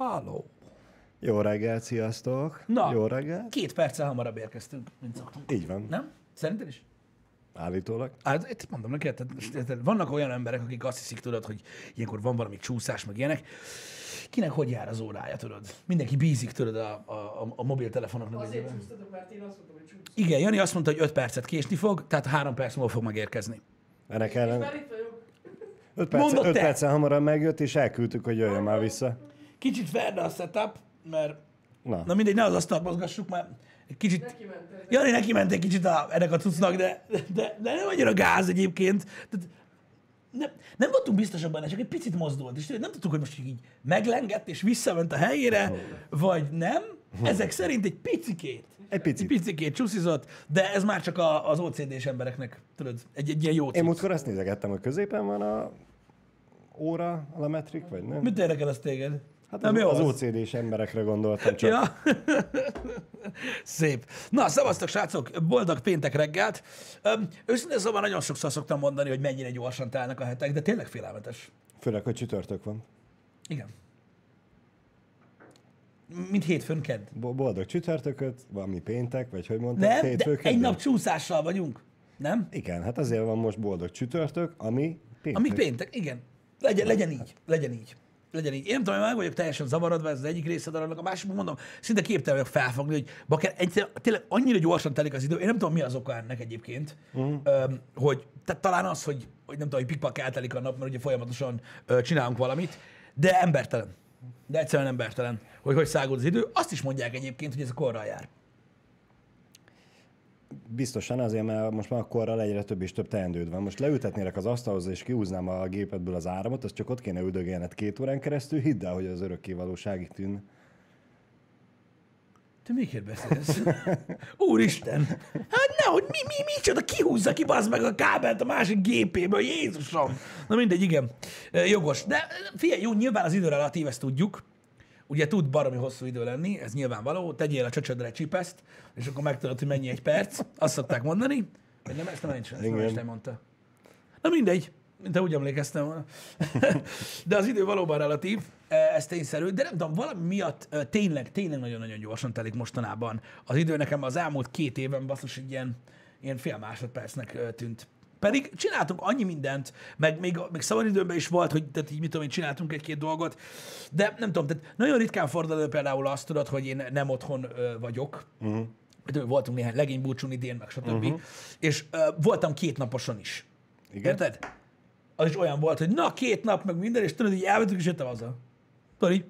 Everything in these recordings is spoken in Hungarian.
Halló. Jó reggel, sziasztok! Na. Jó reggel! Két perccel hamarabb érkeztünk, mint szoktunk. Így van, Nem? Szerinted is? állítólag. Hát, itt mondom neked, tehát, most érted, vannak olyan emberek, akik azt hiszik, tudod, hogy ilyenkor van valami csúszás, meg ilyenek. Kinek hogy jár az órája, tudod? Mindenki bízik, tudod, a, a, a, a mobiltelefonoknak. Azért izében. csúsztatok, mert én azt mondtam, hogy csúsz. Igen, Jani azt mondta, hogy 5 percet késni fog, tehát 3 perc múlva fog megérkezni. Ennek ellen Már itt vagyok. 5 perc, öt te! perccel hamarabb megjött, és elküldtük, hogy jöjjön már vissza. Kicsit ferde a setup, mert Na, na mindegy, ne az asztalt mozgassuk, mert egy kicsit Neki ment. Jani neki ment egy kicsit a, ennek a cuccnak, de, de, de nem annyira gáz egyébként. Tehát nem, nem voltunk biztosak benne, csak egy picit mozdult, és nem tudtuk, hogy most így meglengett és visszament a helyére, vagy nem. Ezek szerint egy picikét. egy picit. Egy picikét csúszizott, de ez már csak a, az OCD-s embereknek, tudod, egy, egy ilyen jó Én múltkor azt nézegettem, hogy középen van a óra, a metrik, vagy nem? Mit érdekel az téged? Hát nem az, jó az az. OCD-s emberekre gondoltam csak. Ja. Szép. Na, szavaztok, srácok, boldog péntek reggelt. Öm, őszintén szóval nagyon sokszor szoktam mondani, hogy mennyire gyorsan telnek a hetek, de tényleg félelmetes. Főleg, hogy csütörtök van. Igen. Mint hétfőn kedd. Bo- Boldog csütörtököt, valami péntek, vagy hogy mondtad? Nem, hétfő, de egy nap csúszással vagyunk. Nem? Igen, hát azért van most boldog csütörtök, ami péntek. Ami péntek, igen. Legyen, legyen így, legyen így. Legyen így. Én nem tudom, meg vagyok teljesen zavarodva, ez az egyik része dolognak, a másik mondom, szinte képtelen vagyok felfogni, hogy bakker, egyszerűen, tényleg annyira gyorsan telik az idő. Én nem tudom, mi az oka ennek egyébként. Öm, hogy tehát talán az, hogy, hogy nem tudom, hogy pikpak eltelik a nap, mert ugye folyamatosan ö, csinálunk valamit, de embertelen. De egyszerűen embertelen, hogy hogy szágul az idő. Azt is mondják egyébként, hogy ez a korral jár. Biztosan azért, mert most már korral egyre több és több teendőd van. Most leültetnélek az asztalhoz, és kihúznám a gépedből az áramot, az csak ott kéne üldögélned két órán keresztül, hidd el, hogy az örökké valóságig tűn. Te miért beszélsz? Úristen! Hát nehogy, mi, mi, mi, csoda, kihúzza ki bazd meg a kábelt a másik gépéből, Jézusom! Na mindegy, igen. Jogos. De figyelj, jó, nyilván az idő relatív, ezt tudjuk. Ugye tud baromi hosszú idő lenni, ez nyilvánvaló. Tegyél a csöcsödre egy csipeszt, és akkor megtudod, hogy mennyi egy perc. Azt szokták mondani. Vagy nem, ezt nem Einstein, ezt nem mondta. Na mindegy, mint te úgy emlékeztem volna. de az idő valóban relatív, ez tényszerű, de nem tudom, valami miatt ö, tényleg, tényleg nagyon-nagyon gyorsan telik mostanában. Az idő nekem az elmúlt két évben basszus egy ilyen, ilyen fél másodpercnek ö, tűnt. Pedig csináltunk annyi mindent, meg még, még szabadidőben is volt, hogy tehát így mit tudom én, csináltunk egy-két dolgot, de nem tudom, tehát nagyon ritkán fordul elő például azt tudod, hogy én nem otthon ö, vagyok, uh-huh. voltunk néhány legénybúcsún idén, meg stb. Uh-huh. És ö, voltam két naposon is. Igen? Érted? Az is olyan volt, hogy na, két nap, meg minden, és tudod, így elvettük, és jöttem haza. Tudod így?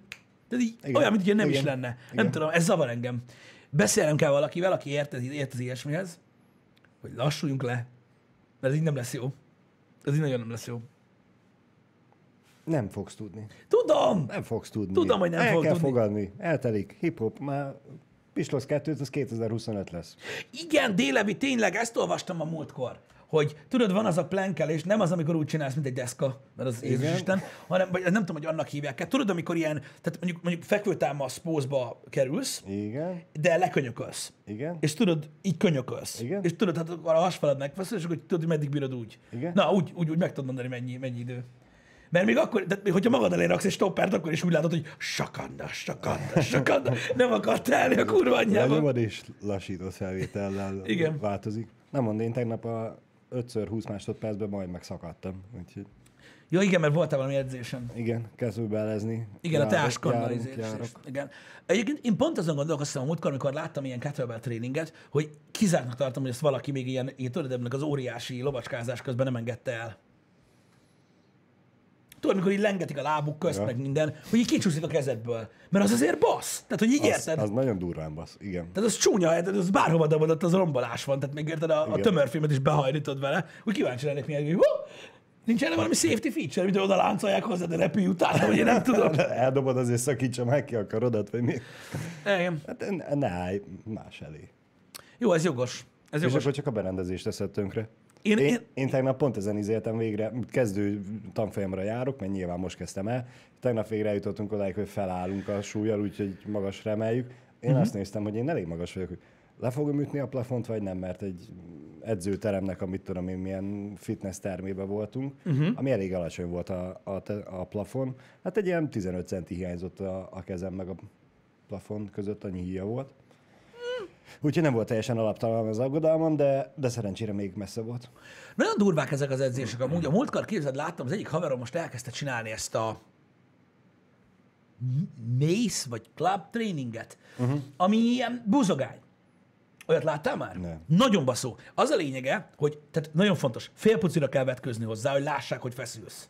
Tehát így Igen. olyan, mint hogy nem Igen. is lenne. Nem Igen. tudom, ez zavar engem. Beszélnem kell valakivel, aki ért, ért az ilyesmihez, hogy lassuljunk le, mert ez így nem lesz jó. Ez így nagyon nem lesz jó. Nem fogsz tudni. Tudom! Nem fogsz tudni. Tudom, hogy nem El fog kell tudni. fogadni. Eltelik. Hip-hop már Pislosz 2 az 2025 lesz. Igen, Délevi, tényleg, ezt olvastam a múltkor, hogy tudod, van az a plenkelés, nem az, amikor úgy csinálsz, mint egy deszka, mert az Jézus Igen. Isten, hanem, vagy nem tudom, hogy annak hívják el. Tudod, amikor ilyen, tehát mondjuk, mondjuk fekvőtámasz pózba kerülsz, Igen. de lekönyökölsz. Igen. És tudod, így könyökölsz. Igen. És tudod, hát akkor a hasfalad megfeszül, és akkor tudod, hogy meddig bírod úgy. Igen. Na, úgy, úgy, úgy meg tudod mondani, mennyi, mennyi idő. Mert még akkor, de még hogyha magad elé raksz egy stoppert, akkor is úgy látod, hogy sakanda, sakanda, sakanda. Nem akart telni a kurva anyjába. Lenyomod és lassított felvétellel Igen. változik. Nem mondom, én tegnap a 5x20 másodpercben majd megszakadtam. Úgyhogy Ja, igen, mert voltál valami edzésen. igen, kezdő belezni. Igen, a teáskannal járunk, izé- járok. Igen. Egyébként én pont azon gondolkoztam a múltkor, amikor láttam ilyen kettlebell tréninget, hogy kizártnak tartom, hogy ezt valaki még ilyen, ilyen tudod, az óriási lovacskázás közben nem engedte el. Tudod, amikor így lengetik a lábuk közt, Ja. meg minden, hogy így kicsúszik a kezedből. Mert az azért bassz. Tehát, hogy így Az, érted? az nagyon durván basz, igen. Tehát az csúnya, tehát az bárhova dobod, ott az rombolás van, tehát még érted, a, a Igen. tömörfilmet is behajlítod vele, úgy kíváncsi lennék milyen, hogy nincs erre valami safety feature, mint oda láncolják hozzá, de repülj utána, vagy én nem tudom. Eldobod, azért szakítsa meg ki a karodat, vagy mi? Igen. Hát ne, állj más elé. Jó, ez jogos. Ez És jogos. akkor csak a berendezést teszed tönkre. Én, Én, én, tegnap pont ezen izéltem végre, kezdő tanfolyamra járok, mert nyilván most kezdtem el. Tegnap végre eljutottunk odáig, hogy felállunk a súlyjal, úgyhogy magasra emeljük. Én uh-huh. azt néztem, hogy én elég magas vagyok, hogy le fogom ütni a plafont, vagy nem, mert egy edzőteremnek, amit tudom én, milyen fitness termébe voltunk, uh-huh. ami elég alacsony volt a, a, a plafon. Hát egy ilyen 15 centi hiányzott a, a kezem meg a plafon között, annyi híja volt. Úgyhogy nem volt teljesen alaptalan az aggodalmam, de, de szerencsére még messze volt. Nagyon durvák ezek az edzések. Amúgy a múltkor képzeld, láttam, az egyik haverom most elkezdte csinálni ezt a mace vagy club tréninget, uh-huh. ami ilyen buzogány. Olyat láttál már? Nem. Nagyon baszó. Az a lényege, hogy tehát nagyon fontos, félpucira kell vetközni hozzá, hogy lássák, hogy feszülsz.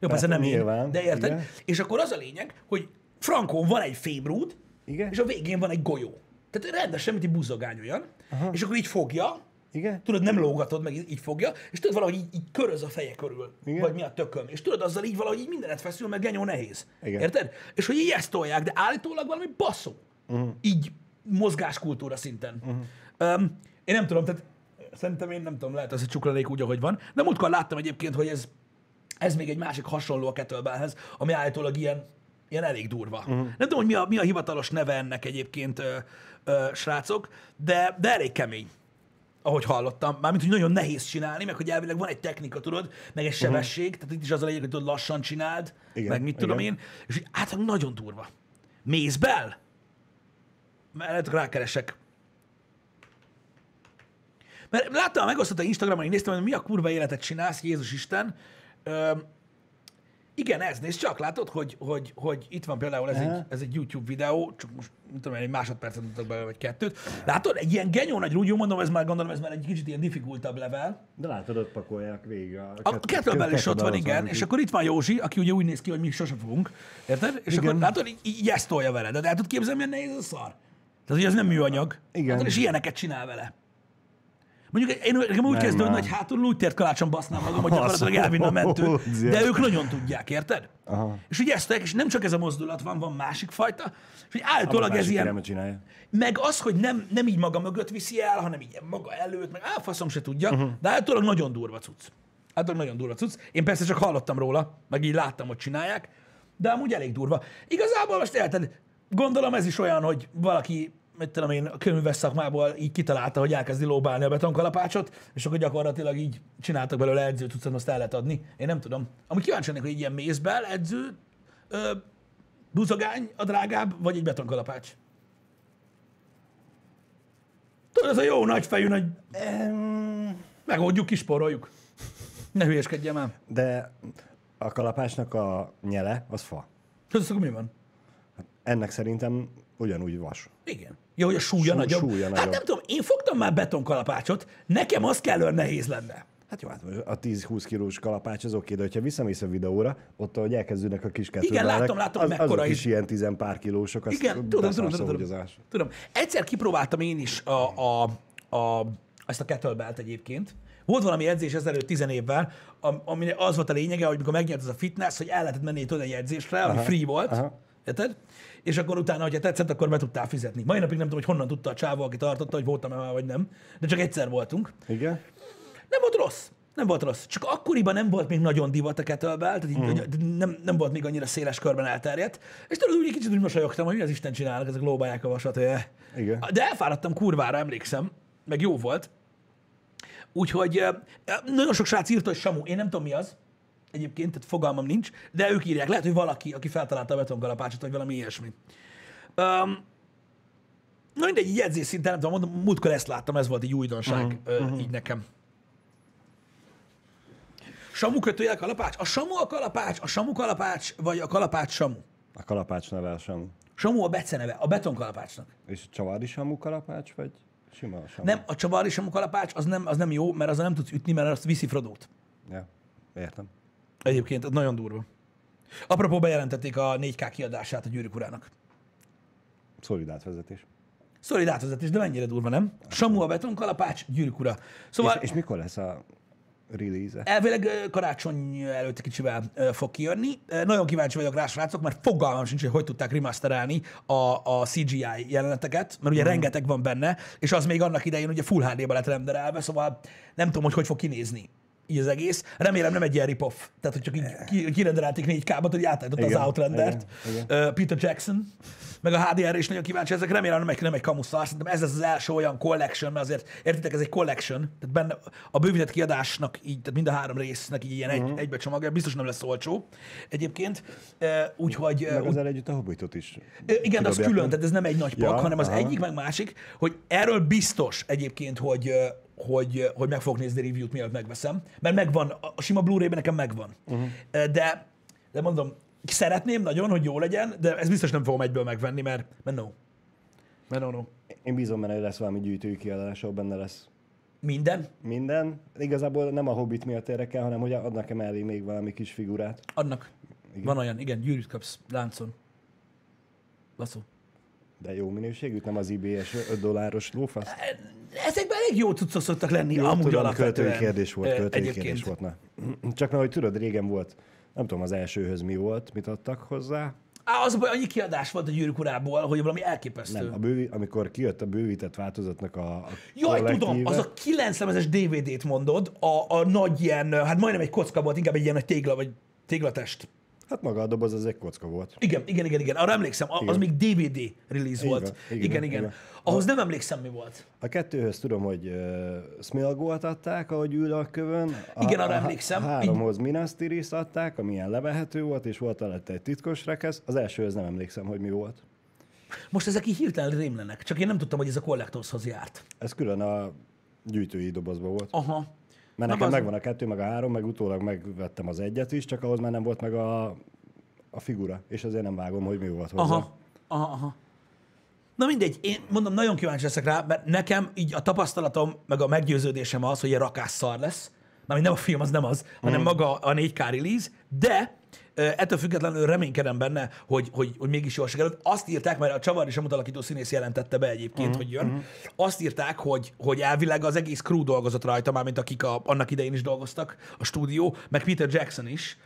Jó, persze nem én, nyilván, de érted? igen. És akkor az a lényeg, hogy frankon van egy fémrúd, Igen? és a végén van egy golyó. Tehát rendesen, mint egy buzogány olyan, Aha. és akkor így fogja, Igen? tudod, nem lógatod meg, így fogja, és tudod, valahogy így, így köröz a feje körül, Igen. vagy mi a tököm, és tudod, azzal így valahogy így mindenet feszül, meg genyó nehéz. Igen. Érted? És hogy így ezt tolják, de állítólag valami baszó. Uh-huh. Így mozgáskultúra szinten. Uh-huh. Um, én nem tudom, tehát szerintem én nem tudom, lehet ez a csuklalék úgy, ahogy van, de múltkor láttam egyébként, hogy ez, ez még egy másik hasonló a kettlebellhez, ami állítólag ilyen, ilyen elég durva. Uh-huh. Nem tudom, hogy mi a, mi a hivatalos neve ennek egyébként, ö, ö, srácok, de, de elég kemény ahogy hallottam, mármint, hogy nagyon nehéz csinálni, meg hogy elvileg van egy technika, tudod, meg egy sebesség, uh-huh. tehát itt is az a lényeg, hogy tudod, lassan csináld, Igen, meg mit tudom igen. én, és hogy általában nagyon durva. Mézbel? Mert rákeresek. Mert láttam, megosztott a Instagramon, én néztem, hogy mi a kurva életet csinálsz, Jézus Isten. Öm, igen, ez, nézd csak, látod, hogy, hogy, hogy itt van például ez egy, ez egy YouTube videó, csak most nem tudom, egy másodpercet mutatok belőle, vagy kettőt. Látod, egy ilyen genyó nagy rúgyó, mondom, ez már gondolom, ez már egy kicsit ilyen difficultabb level. De látod, ott pakolják végig a... A kettlebell is ott van, igen, és akkor itt van Józsi, aki ugye úgy néz ki, hogy mi sose fogunk, érted? És Igen. akkor látod, így, így ezt tolja vele, de el tudod képzelni, milyen nehéz a szar? Tehát, hogy ez nem műanyag. Igen. Látod, és ilyeneket csinál vele. Mondjuk én nekem úgy Nem kezdő, hogy már. nagy hátul lújtért kalácson basznám magam, hogy gyakorlatilag elvinne a mentőt, Azt de ők nagyon tudják, érted? Aha. És ugye ezt és nem csak ez a mozdulat van, van másik fajta, és hogy állítólag ez ilyen, meg az, hogy nem, nem így maga mögött viszi el, hanem így maga előtt, meg álfaszom se tudja, uh-huh. de állítólag nagyon durva cucc. Állítólag nagyon durva cucc. Én persze csak hallottam róla, meg így láttam, hogy csinálják, de amúgy elég durva. Igazából most érted, gondolom ez is olyan, hogy valaki mit tudom én, a könyves szakmából így kitalálta, hogy elkezdi lóbálni a betonkalapácsot, és akkor gyakorlatilag így csináltak belőle edzőt, tudszan azt el lehet adni. Én nem tudom. Amúgy kíváncsi lennék, hogy ilyen mézbel edző, ö, buzogány a drágább, vagy egy betonkalapács. Tudod, ez a jó nagy fejű, nagy... Megoldjuk, kisporoljuk. Ne hülyeskedjem el. De a kalapásnak a nyele, az fa. Tudod, akkor mi van? Ennek szerintem ugyanúgy vas. Igen. Ja, hogy a súlya Sú- nagyobb. súlya hát nagyobb. nem tudom, én fogtam már betonkalapácsot, nekem az kellően nehéz lenne. Hát jó, hát a 10-20 kilós kalapács az oké, de hogyha visszamész a videóra, ott, ahogy elkezdődnek a kis kettlebellek, látom, látom, az, mekkora azok is. is ilyen tizen pár kilósok, Igen, tudom, tudom, tudom, tudom. az. Egyszer kipróbáltam én is a, a, a, ezt a kettlebellt egyébként. Volt valami edzés ezelőtt 10 évvel, am- ami az volt a lényege, hogy mikor megnyert ez a fitness, hogy el lehetett menni egy edzésre, ami Aha, free volt. aha. Érted? És akkor utána, hogyha tetszett, akkor be tudtál fizetni. Mai napig nem tudom, hogy honnan tudta a csávó, aki tartotta, hogy voltam-e már, vagy nem. De csak egyszer voltunk. Igen? Nem volt rossz. Nem volt rossz. Csak akkoriban nem volt még nagyon divat a kettlebell, tehát így, mm. nem, nem volt még annyira széles körben elterjedt. És tudod, úgy kicsit úgy mosolyogtam, hogy mi az Isten csinálnak, ezek lóbálják a vasat. Hogy... eh. Igen. De elfáradtam kurvára, emlékszem, meg jó volt. Úgyhogy eh, nagyon sok srác írta, hogy Samu, én nem tudom mi az, egyébként, tehát fogalmam nincs, de ők írják. Lehet, hogy valaki, aki feltalálta a betonkalapácsot, vagy valami ilyesmi. Um, na mindegy, így edzés szinten, nem tudom, mondom, múltkor ezt láttam, ez volt egy újdonság uh-huh, uh, így nekem. Samu kötőjel kalapács? A Samu a kalapács, a Samu kalapács, vagy a kalapács Samu? A kalapács neve a samu. Samu a beceneve, a betonkalapácsnak. És a csavádi samu kalapács, vagy sima a samu? Nem, a csavari Samu kalapács az nem, az nem jó, mert azzal nem tudsz ütni, mert azt viszi Frodót. Ja, értem. Egyébként, nagyon durva. Apropó bejelentették a 4K kiadását a Gyűrűk urának. Szolid átvezetés. Szolid átvezetés, de mennyire durva, nem? Samu a betonkalapács, Gyűrűk ura. Szóval És, és mikor lesz a release elvileg karácsony előtt kicsivel fog kijönni. Nagyon kíváncsi vagyok rá, srácok, mert fogalmam sincs, hogy hogy tudták remasterelni a, a CGI jeleneteket, mert ugye rengeteg van benne, és az még annak idején ugye Full HD-ba lett renderelve, szóval nem tudom, hogy hogy fog kinézni így az egész. Remélem nem egy ilyen rip-off. Tehát, hogy csak így ki- kirenderelték négy kábot, hogy átállította az Outlandert. Ö, Peter Jackson, meg a HDR is nagyon kíváncsi ezek. Remélem nem egy, nem egy kamuszar. Szerintem ez lesz az első olyan collection, mert azért értitek, ez egy collection. Tehát benne a bővített kiadásnak, így, tehát mind a három résznek így ilyen Mhm. egy, egybe csomagja. Biztos nem lesz olcsó egyébként. Ö, Úgyhogy Meg ezzel együtt a Hobbitot is. Ö, Igen, de az külön, tehát ez nem egy nagy pak, Ja, hanem az aha. egyik, meg másik, hogy erről biztos egyébként, hogy, hogy, hogy meg fogok nézni a review-t, mielőtt megveszem, mert megvan, a- sima Blu-ray-ben nekem megvan. Uh-huh. De, de mondom, szeretném nagyon, hogy jó legyen, de ez biztos nem fogom egyből megvenni, mert, mert no. Mert no, no. Én bízom benne, hogy lesz valami gyűjtői kiadás, benne lesz Minden, minden. Igazából nem a Hobbit miatt érdekel, hanem hogy adnak -e mellé még valami kis figurát. adnak. Igen. Van olyan, igen, gyűrűt kapsz láncon. Baszó. De jó minőségűt, nem az IBS 5 dolláros lófasz. Ezekben elég jó cuccok szoktak lenni, Jó, amúgy tudom, alapvetően. költői kérdés volt, költői egyébként. kérdés volt. Na. Csak mert, hogy tudod, régen volt, nem tudom az elsőhöz mi volt, mit adtak hozzá. Á, az a baj, annyi kiadás volt a gyűrűk urából, hogy valami elképesztő. Nem, a bővi, amikor kijött a bővített változatnak a, a Jaj, tudom, az a 9 lemezes DVD-t mondod, a, a nagy ilyen, hát majdnem egy kocka volt, inkább egy ilyen nagy tégla, vagy téglatest. Hát maga a doboz az egy kocka volt. Igen, igen, igen, igen. Arra emlékszem, a- az Igen. még DVD release Így volt. van, Igen, igen, igen. igen. igen. Ahhoz nem emlékszem, mi volt. A kettőhöz tudom, hogy uh, Smilgolt adták, ahogy ül a kövön. A, Igen, arra a, emlékszem. A háromhoz Minas Tirith adták, ami ilyen levehető volt, és volt alatt egy titkos rekesz. Az elsőhöz nem emlékszem, hogy mi volt. Most ezek így hirtelen rémlenek, csak én nem tudtam, hogy ez a Collectorshoz járt. Ez külön a gyűjtői dobozban volt. Aha. Mert Na, nekem bazd- megvan a kettő, meg a három, meg utólag megvettem az egyet is, csak ahhoz már nem volt meg a, a figura, és azért nem vágom, hogy mi volt hozzá. Aha, aha, aha. Na mindegy, én mondom, nagyon kíváncsi leszek rá, mert nekem így a tapasztalatom, meg a meggyőződésem az, hogy ilyen rakásszar lesz. Na, nem a film, az nem az, hanem Mhm. maga a 4K release, de ettől függetlenül reménykedem benne, hogy, hogy, hogy mégis jól sikerült. Azt írták, mert a Csavar és a mutalakító színész jelentette be egyébként, Mhm, hogy jön. Azt írták, hogy, hogy elvileg az egész crew dolgozott rajta, már mint akik a, annak idején is dolgoztak, a stúdió, meg Peter Jackson is,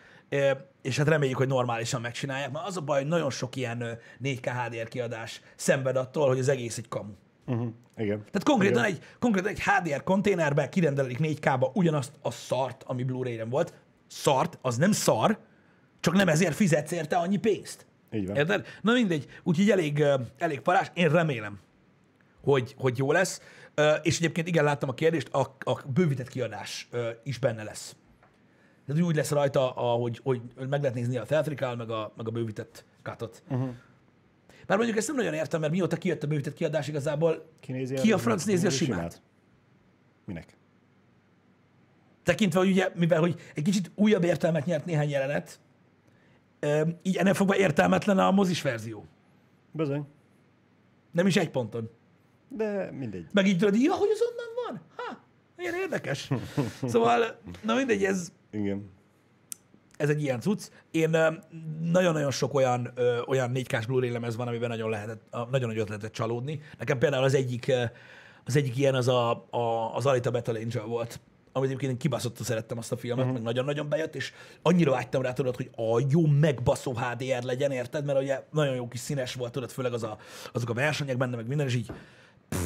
és hát reméljük, hogy normálisan megcsinálják, mert az a baj, hogy nagyon sok ilyen ö, 4K HDR kiadás szenved attól, hogy az egész egy kamu. Uh-huh. Igen. Tehát konkrétan egy, konkrétan egy HDR konténerbe kirendelik 4K-ba ugyanazt a szart, ami Blu-ray-en volt. Szart, az nem szar, csak nem ezért fizetsz érte annyi pénzt. Így van. Érted? Na mindegy, úgyhogy elég, elég parás. Én remélem, hogy, hogy jó lesz. És egyébként igen, láttam a kérdést, a, a bővített kiadás is benne lesz. Tehát úgy lesz rajta, ahogy, hogy meg lehet nézni a theatrical, meg a, meg a bővített katot. Uh-huh. Bár mondjuk ezt nem nagyon értem, mert mióta kijött a bővített kiadás igazából, Ki, ki a franc nézi a simát? Minek? Tekintve, hogy ugye, mivel hogy egy kicsit újabb értelmet nyert néhány jelenet, így ennek fogva értelmetlen a mozis verzió. Bizony. Nem is egy ponton. De mindegy. Meg így tudod, ja, hogy az onnan van? Ha, ilyen érdekes. Szóval, na mindegy, ez, Igen. ez egy ilyen cucc. Én nagyon-nagyon sok olyan, ö, olyan 4K-s Blu-ray lemez van, amiben nagyon, lehetett, nagyon nagyot lehetett csalódni. Nekem például az egyik, az egyik ilyen az a, a, az Alita Battle Angel volt, amit egyébként én kibaszottan szerettem azt a filmet, uh-huh. meg nagyon-nagyon bejött, és annyira vágytam rá, tudod, hogy a jó megbaszó HDR legyen, érted? Mert ugye nagyon jó kis színes volt, tudod, főleg az a, azok a versenyek benne, meg minden, és így pff,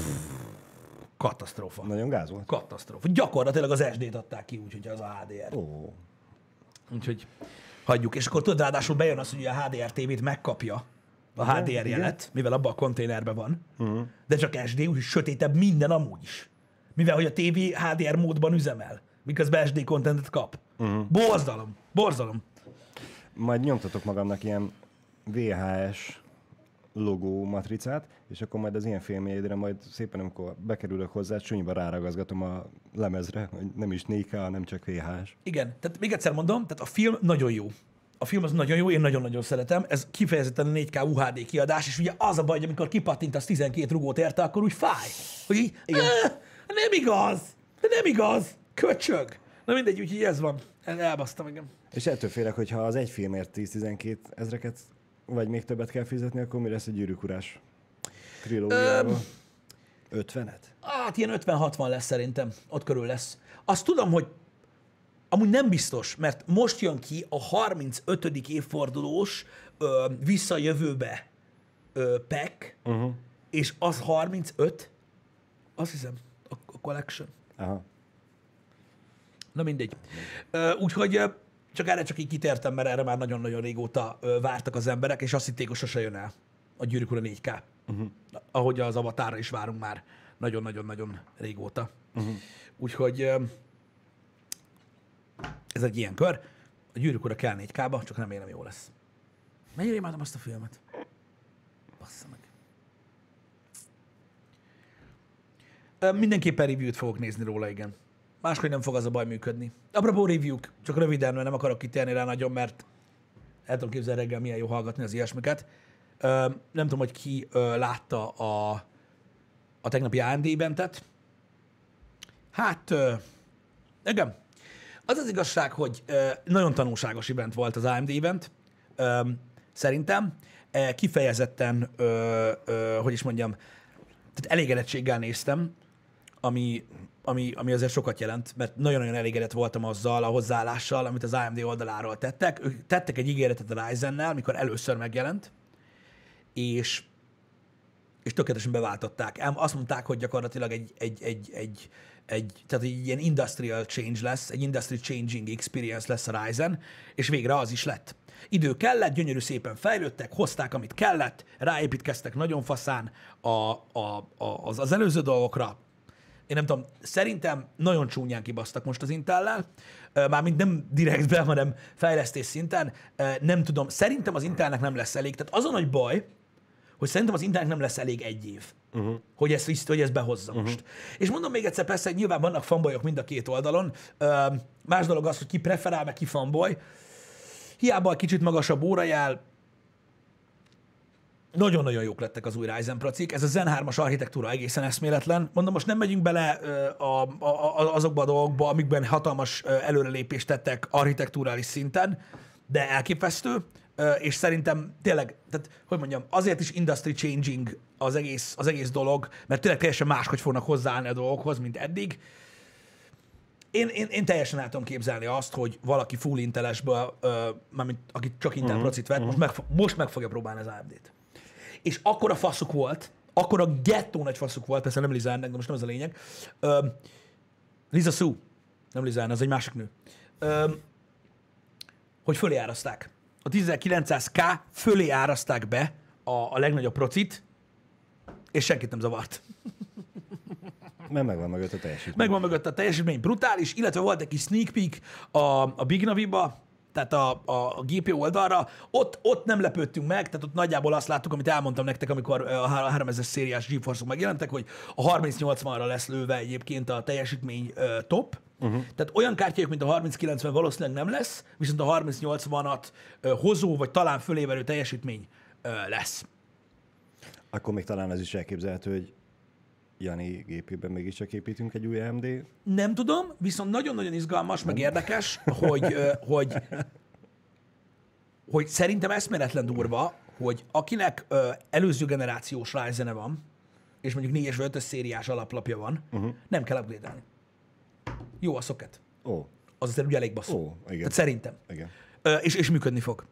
katasztrófa. Nagyon gáz volt. Katasztrófa. Gyakorlatilag az SD-t adták ki, úgyhogy az a HDR. Ó. Úgyhogy hagyjuk. És akkor tudod, ráadásul bejön az, hogy a HDR tévét megkapja a HDR jelet, mivel abban a konténerben van, uh-huh. de csak SD, úgyhogy sötétebb minden amúgy is. Mivel, hogy a tévé HDR módban üzemel, miközben SD kontentet kap. Uh-huh. Borzalom. Borzalom. Majd nyomtatok magamnak ilyen VHS logó matricát, és akkor majd az ilyen filmjeidre majd szépen, amikor bekerülök hozzá, csúnyba ráragazgatom a lemezre, hogy nem is 4K, hanem csak VHS. Igen, tehát még egyszer mondom, tehát a film nagyon jó. A film az nagyon jó, én nagyon-nagyon szeretem. Ez kifejezetten a 4K UHD kiadás, és ugye az a baj, hogy amikor kipattintasz 12 rugót érte, akkor úgy fáj. Hogy így, "Ah, nem igaz, de nem igaz, köcsög. Na mindegy, úgyhogy ez van. El- Elbasztam engem. És ettől félek, hogy ha az egy filmért 10-12 ezreket, vagy még többet kell fizetni, akkor mi lesz a gyűrűkurás trilógiával? 50-et? Hát ilyen 50-60 lesz szerintem, ott körül lesz. Azt tudom, hogy amúgy nem biztos, mert most jön ki a 35. évfordulós ö, visszajövőbe ö, pack, uh-huh. és az 35, azt hiszem, collection. Aha. Na mindegy. Úgyhogy csak erre csak így kitértem, mert erre már nagyon-nagyon régóta vártak az emberek, és azt hitték, hogy sose jön el a Gyűrűk Ura 4K. Uh-huh. Ahogy az avatára is várunk már nagyon-nagyon-nagyon régóta. Uh-huh. Úgyhogy ez egy ilyen kör. A Gyűrűk Ura kell 4K-ba, csak remélem jó lesz. Mennyire imádom azt a filmet? Bassza meg. Ö, Mindenképpen review-t fogok nézni róla, igen. Máshogy nem fog az a baj működni. Apropó review csak röviden, mert nem akarok kitérni rá nagyon, mert el tudom képzelni reggel milyen jó hallgatni az ilyesmiket. Nem tudom, hogy ki látta a, a tegnapi AMD eventet. Hát, igen. Az az igazság, hogy nagyon tanulságos event volt az AMD event, szerintem. Kifejezetten, hogy is mondjam, tehát elégedettséggel néztem, ami, ami, ami azért sokat jelent, mert nagyon-nagyon elégedett voltam azzal a hozzáállással, amit az AMD oldaláról tettek. Ők tettek egy ígéretet a Ryzen-nel, mikor először megjelent, és, és tökéletesen beváltották. Ám azt mondták, hogy gyakorlatilag egy, egy, egy, egy, egy, tehát egy ilyen industrial change lesz, egy industry changing experience lesz a Ryzen, és végre az is lett. Idő kellett, gyönyörű szépen fejlődtek, hozták, amit kellett, ráépítkeztek nagyon faszán a, a, a, az, az előző dolgokra, én nem tudom, szerintem nagyon csúnyán kibasztak most az Intellel, mármint nem direktben, hanem fejlesztés szinten. Nem tudom, szerintem az Intelnek nem lesz elég. Tehát az a nagy baj, hogy szerintem az Intelnek nem lesz elég egy év, uh-huh. hogy, ezt, hogy ezt behozza uh-huh. most. És mondom még egyszer, persze, hogy nyilván vannak fanboyok mind a két oldalon. Más dolog az, hogy ki preferál, meg ki fanboy. Hiába egy kicsit magasabb órajel, nagyon-nagyon jók lettek az új Ryzen procik. Ez a Zen 3-as architektúra egészen eszméletlen. Mondom, most nem megyünk bele a, a, a, azokba a dolgokba, amikben hatalmas előrelépést tettek architekturális szinten, de elképesztő, és szerintem tényleg, tehát, hogy mondjam, azért is industry changing az egész, az egész dolog, mert tényleg teljesen máshogy fognak hozzáállni a dolgokhoz, mint eddig. Én, én, én teljesen el tudom képzelni azt, hogy valaki full intelesből, mármint aki csak Intel uh-huh, procit vett, most, meg, most meg fogja próbálni az AMD-t. És akkor a faszuk volt, akkor a gettó nagy faszuk volt, persze nem Liza ennek, de most nem ez a lényeg. Ö, Liza Sue, nem Liza Ann, az egy másik nő. Ö, hogy fölé áraszták. A 10900K fölé áraszták be a, a legnagyobb procit, és senkit nem zavart. Mert megvan mögött a teljesítmény. Megvan mögött a teljesítmény brutális, illetve volt egy kis sneak peek a, a Big Navi-ba, tehát a, a, a GPU oldalra, ott, ott nem lepődtünk meg, tehát ott nagyjából azt láttuk, amit elmondtam nektek, amikor a 3000 szériás GeForce-ok megjelentek, hogy a 3080-ra lesz lőve egyébként a teljesítmény top, uh-huh. tehát olyan kártyájuk, mint a 3090 valószínűleg nem lesz, viszont a 3080-at ö, hozó, vagy talán fölévelő teljesítmény lesz. Akkor még talán az is elképzelhető, hogy Jani gépében mégiscsak építünk egy új AMD. Nem tudom, viszont nagyon-nagyon izgalmas, meg érdekes, hogy, hogy, hogy szerintem eszméletlen durva, hogy akinek előző generációs ryzen van, és mondjuk 4-es vagy 5 szériás alaplapja van, uh-huh. nem kell upgrade Jó a szoket. Ó, Az azért ugye elég baszó. Ó, igen. Tehát szerintem. igen. Ö, és, és működni fog.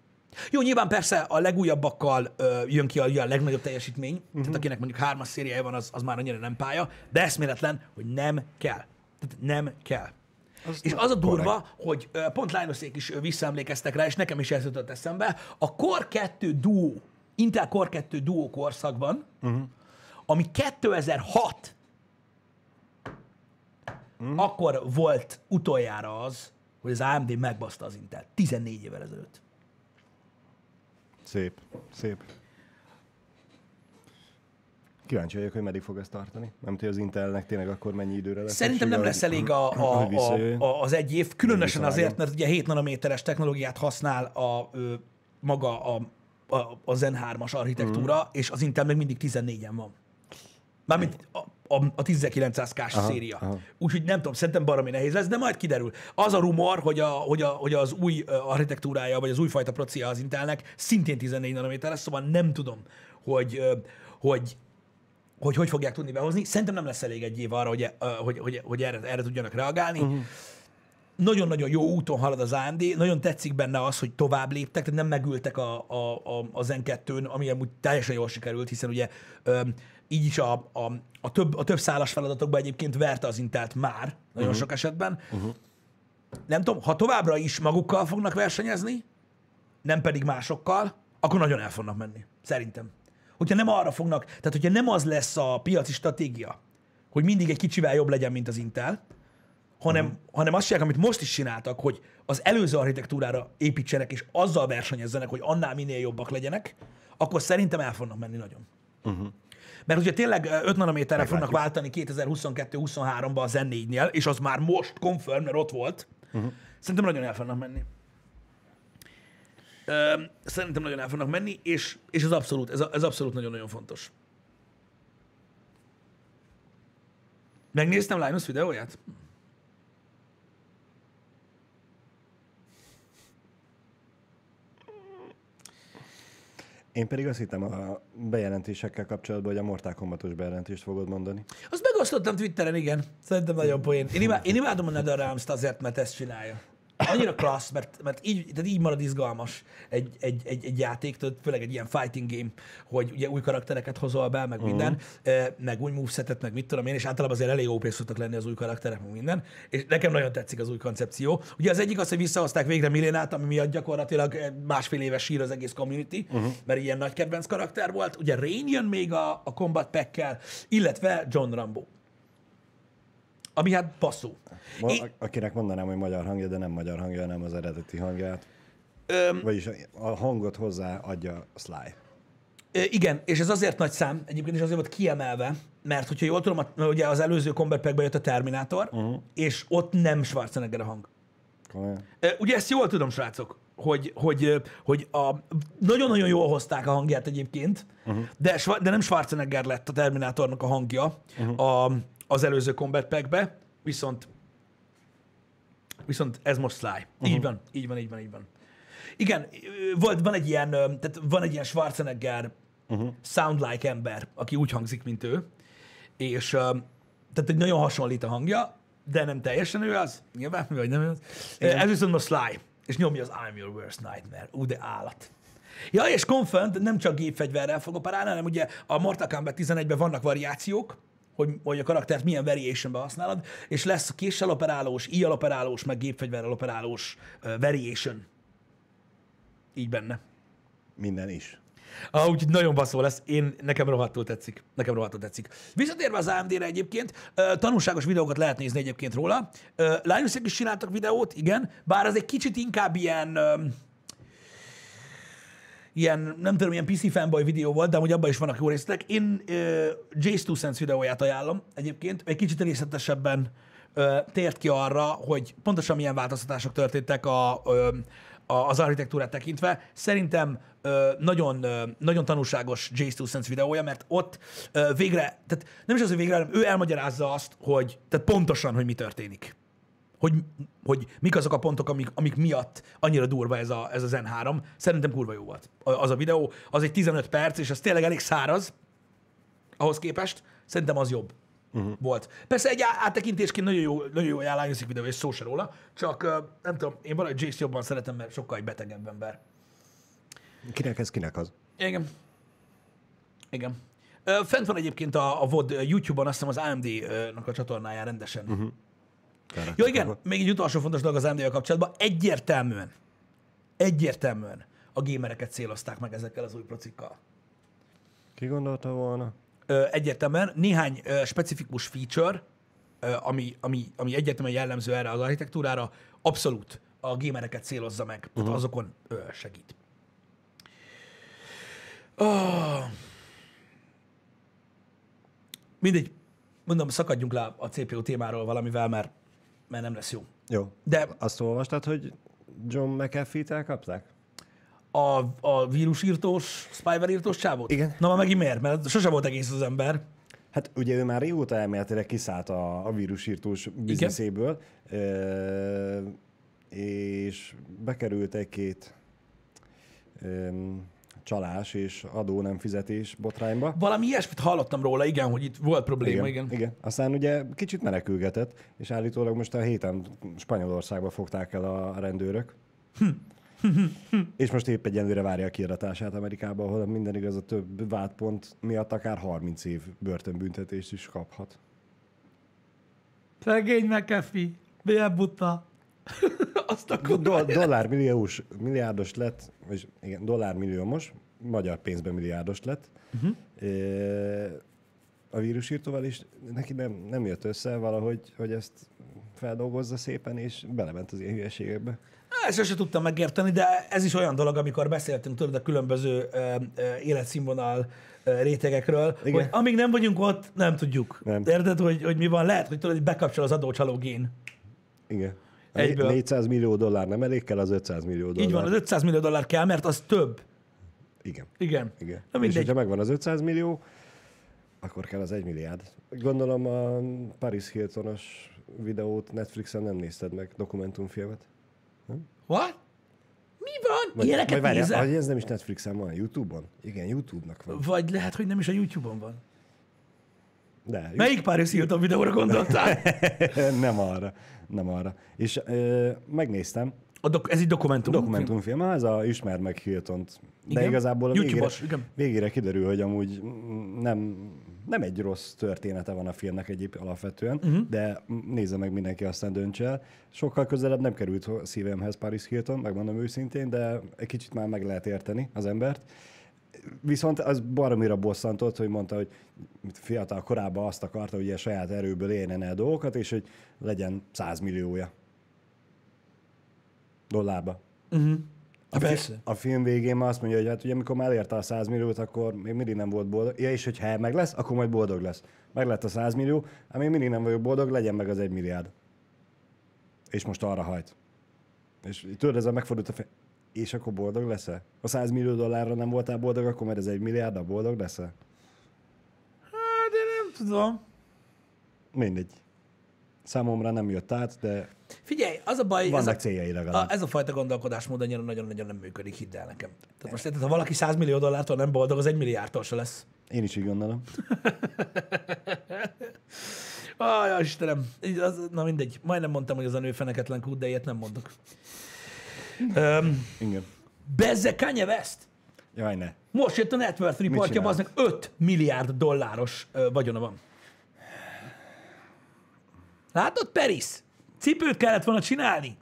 Jó, nyilván persze a legújabbakkal ö, jön ki a, a legnagyobb teljesítmény, uh-huh. tehát akinek mondjuk hármas szériája van, az, az már annyira nem pálya, de eszméletlen, hogy nem kell. Tehát nem kell. Az és az a durva, korrekt. hogy ö, pont Linusék is ö, visszaemlékeztek rá, és nekem is ez jutott eszembe, a Core 2 Duo, Intel Core 2 Duo korszakban, uh-huh. ami 2006 uh-huh. akkor volt utoljára az, hogy az AMD megbaszta az Intel. 14 évvel ezelőtt. Szép, szép. Kíváncsi vagyok, hogy meddig fog ez tartani. Nem tudja, az Intelnek tényleg akkor mennyi időre lesz. Szerintem nem lesz elég a, a, a, a, az egy év, különösen azért, mert ugye 7 nanométeres technológiát használ a, ö, maga a, a, a Zen 3-as architektúra, Mhm. és az Intel meg mindig 14-en van. Mármint a, a, a 10900K-s széria. aha. Úgyhogy nem tudom, szerintem baromi nehéz lesz, de majd kiderül. Az a rumor, hogy, a, hogy, a, hogy az új architektúrája, vagy az újfajta procia az Intelnek szintén 14 nanométer lesz, szóval nem tudom, hogy, hogy hogy hogy fogják tudni behozni. Szerintem nem lesz elég egy év arra, hogy, hogy, hogy, hogy erre, erre tudjanak reagálni. Uh-huh. Nagyon-nagyon jó úton halad az AMD, nagyon tetszik benne az, hogy tovább léptek, tehát nem megültek a, a, a, a Zen 2-n, ami amúgy teljesen jól sikerült, hiszen ugye ö, így is a, a, a, több, a több szálas feladatokban egyébként verte az Intelt már, nagyon uh-huh. sok esetben. Uh-huh. nem tudom, ha továbbra is magukkal fognak versenyezni, nem pedig másokkal, akkor nagyon el fognak menni. Szerintem. Hogyha nem arra fognak, tehát hogyha nem az lesz a piaci stratégia, hogy mindig egy kicsivel jobb legyen, mint az Intel, hanem, uh-huh. hanem azt csinálják, amit most is csináltak, hogy az előző architektúrára építsenek, és azzal versenyezzenek, hogy annál minél jobbak legyenek, akkor szerintem el fognak menni nagyon. Uh-huh. Mert hogyha tényleg 5 nanométerre fognak váltani 2022-23-ban a Zen 4-nél, és az már most confirm, mert ott volt, uh-huh. szerintem nagyon el fognak menni. Szerintem nagyon el fognak menni, és, és ez abszolút, ez, ez abszolút nagyon-nagyon fontos. Megnéztem Linus videóját? Én pedig azt hittem a bejelentésekkel kapcsolatban, hogy a Mortal Kombatos bejelentést fogod mondani. Azt megosztottam Twitteren, igen. Szerintem nagyon poén. Én, imá- én imádom a NetherRealms-t azért, mert ezt csinálja annyira klassz, mert, mert így, tehát így marad izgalmas egy, egy, egy, egy játék, tehát főleg egy ilyen fighting game, hogy ugye új karaktereket hozol be, meg minden, uh-huh. meg új movesetet, meg mit tudom én, és általában azért elég OP szoktak lenni az új karakterek, meg minden, és nekem nagyon tetszik az új koncepció. Ugye az egyik az, hogy visszahozták végre Milénát, ami miatt gyakorlatilag másfél éves sír az egész community, uh-huh. mert ilyen nagy kedvenc karakter volt. Ugye Rain jön még a, a combat pack illetve John Rambo ami hát passzó. Ma, é... Akinek mondanám, hogy magyar hangja, de nem magyar hangja, nem az eredeti hangját. Öm... Vagyis a hangot hozzá adja a Sly. Igen, és ez azért nagy szám, egyébként is azért volt kiemelve, mert hogyha jól tudom, ugye az előző Combat Pack-be jött a Terminátor, uh-huh. és ott nem Schwarzenegger a hang. Komolyan. Ugye ezt jól tudom, srácok, hogy, hogy, hogy a, nagyon-nagyon jól hozták a hangját egyébként, uh-huh. de, de nem Schwarzenegger lett a Terminátornak a hangja uh-huh. a, az előző Combat Pack-be, viszont viszont ez most Sly. Uh-huh. Így van, így van, így van, így van. Igen, volt, van egy ilyen, tehát van egy ilyen Schwarzenegger uh-huh. sound like ember, aki úgy hangzik, mint ő, és tehát egy nagyon hasonlít a hangja, de nem teljesen ő az, nyilván, vagy nem ő az. Igen. Ez viszont most Sly, és nyomja az I'm your worst nightmare. Ú, de állat. Ja, és Confirmed nem csak gépfegyverrel fog operálni, hanem ugye a Mortal Kombat 11-ben vannak variációk, hogy, hogy a karaktert milyen variationben használod, és lesz késsel operálós, íjjal operálós, meg gépfegyverrel operálós uh, variation. Így benne. Minden is. Ah, úgyhogy nagyon baszó lesz. Én, nekem rohadtul tetszik. Nekem rohadtul tetszik. Visszatérve az AMD-re egyébként, tanulságos videókat lehet nézni egyébként róla. linus is csináltak videót, igen, bár az egy kicsit inkább ilyen ilyen, nem tudom, ilyen PC fanboy videó volt, de hogy abban is vannak jó részletek. Én uh, Jace Two Sense videóját ajánlom egyébként, egy kicsit részletesebben uh, tért ki arra, hogy pontosan milyen változtatások történtek a, uh, az architektúrát tekintve. Szerintem nagyon, nagyon tanulságos Jace Two Sense videója, mert ott végre, tehát nem is az, hogy végre, hanem ő elmagyarázza azt, hogy tehát pontosan, hogy mi történik hogy, hogy mik azok a pontok, amik, amik miatt annyira durva ez a, ez a Zen 3. Szerintem kurva jó volt az a videó. Az egy 15 perc, és az tényleg elég száraz ahhoz képest. Szerintem az jobb uh-huh. volt. Persze egy áttekintésként nagyon jó, nagyon jó ajánlányoszik videó, és szó se róla, csak nem tudom, én valahogy Jace jobban szeretem, mert sokkal egy betegebb ember. Kinek ez, kinek az? Igen. Igen. Fent van egyébként a, a VOD YouTube-on, azt hiszem az AMD-nak a csatornáján rendesen. Uh-huh. Jó, igen, még egy utolsó fontos dolog az md kapcsolatban. Egyértelműen, egyértelműen a gémereket célozták meg ezekkel az új procikkal. Ki gondolta volna? Ö, egyértelműen néhány ö, specifikus feature, ö, ami, ami, ami egyértelműen jellemző erre az architektúrára, abszolút a gémereket célozza meg, tehát uh-huh. azokon ö, segít. Oh. Mindegy, mondom, szakadjunk le a CPU témáról valamivel, mert mert nem lesz jó. Jó. De azt olvastad, hogy John McAfee-t elkapták? A, a vírusírtós, spyware írtós csávót? Igen. Na, ma megint miért? Mert sose volt egész az ember. Hát ugye ő már régóta elméletileg kiszállt a, a vírusírtós bizniszéből, e, és bekerült egy-két csalás és adó nem fizetés botrányba. Valami ilyesmit hallottam róla, igen, hogy itt volt probléma, igen. Igen, igen. Aztán ugye kicsit menekülgetett, és állítólag most a héten Spanyolországba fogták el a rendőrök. és most épp egyenlőre várja a kiadatását Amerikába, ahol minden igaz a több vádpont miatt akár 30 év börtönbüntetést is kaphat. Szegény McAfee, milyen buta. Azt akkor... Do- dollár milliós, milliárdos lett, vagy igen, dollár milliómos, magyar pénzben milliárdos lett. Uh-huh. A vírusírtóval is neki nem, nem jött össze valahogy, hogy ezt feldolgozza szépen, és belement az ilyen hülyeségekbe. Ezt se tudtam megérteni, de ez is olyan dolog, amikor beszéltünk tudod a különböző ö, ö, életszínvonal ö, rétegekről, Igen. hogy amíg nem vagyunk ott, nem tudjuk. Nem. Érted, hogy, hogy mi van? Lehet, hogy tudod, hogy bekapcsol az adócsaló gén. Igen. Egyből. 400 millió dollár nem elég, kell az 500 millió dollár. Így van, az 500 millió dollár kell, mert az több. Igen. Igen. Igen. Na és mindegy. hogyha megvan az 500 millió, akkor kell az 1 milliárd. Gondolom a Paris Hiltonos videót Netflixen nem nézted meg, dokumentumfilmet. What? Mi van? Vagy, Ilyeneket vagy várjál, nézel? hogy ez nem is Netflixen van, YouTube-on? Igen, YouTube-nak van. Vagy lehet, hogy nem is a YouTube-on van. De, Melyik Paris Hilton videóra gondoltál? nem arra. Nem arra. És ö, megnéztem, A dok- ez egy dokumentum. dokumentumfilm, ez a Ismer meg Hiltont. De Igen? igazából a végére, igen. végére kiderül, hogy amúgy nem, nem egy rossz története van a filmnek egyéb alapvetően, uh-huh. de nézze meg mindenki, aztán döntse el. Sokkal közelebb nem került szívemhez Paris Hilton, megmondom őszintén, de egy kicsit már meg lehet érteni az embert. Viszont az baromira bosszantott, hogy mondta, hogy fiatal korában azt akarta, hogy ilyen saját erőből éljen el dolgokat, és hogy legyen 100 milliója dollárba. A, fi- a film végén már azt mondja, hogy hát ugye amikor már elérte a 100 milliót, akkor még mindig nem volt boldog. Ja, és hogyha meg lesz, akkor majd boldog lesz. Meg lett a 100 millió, hát még mindig nem vagyok boldog, legyen meg az 1 milliárd. És most arra hajt. És tudod, ez a megfordult a fe... És akkor boldog leszel? A 100 millió dollárra nem voltál boldog, akkor majd ez egy milliárd, boldog leszel? Hát, de nem tudom. Mindegy. Számomra nem jött át, de Figyelj, az a baj, ez vannak a, céljai a, legalább. ez a fajta gondolkodásmód annyira nagyon-nagyon nem működik, hidd el nekem. Tehát most érted, ha valaki 100 millió dollártól nem boldog, az egy milliárdtól se lesz. Én is így gondolom. Aj, Istenem. Az, na mindegy. Majdnem mondtam, hogy az a nő feneketlen kút, de ilyet nem mondok. Um, Igen. Bezze Kanye West. Jaj, ne. Most jött a Net Worth reportja, aznak 5 milliárd dolláros ö, vagyona van. Látod, Peris? Cipőt kellett volna csinálni.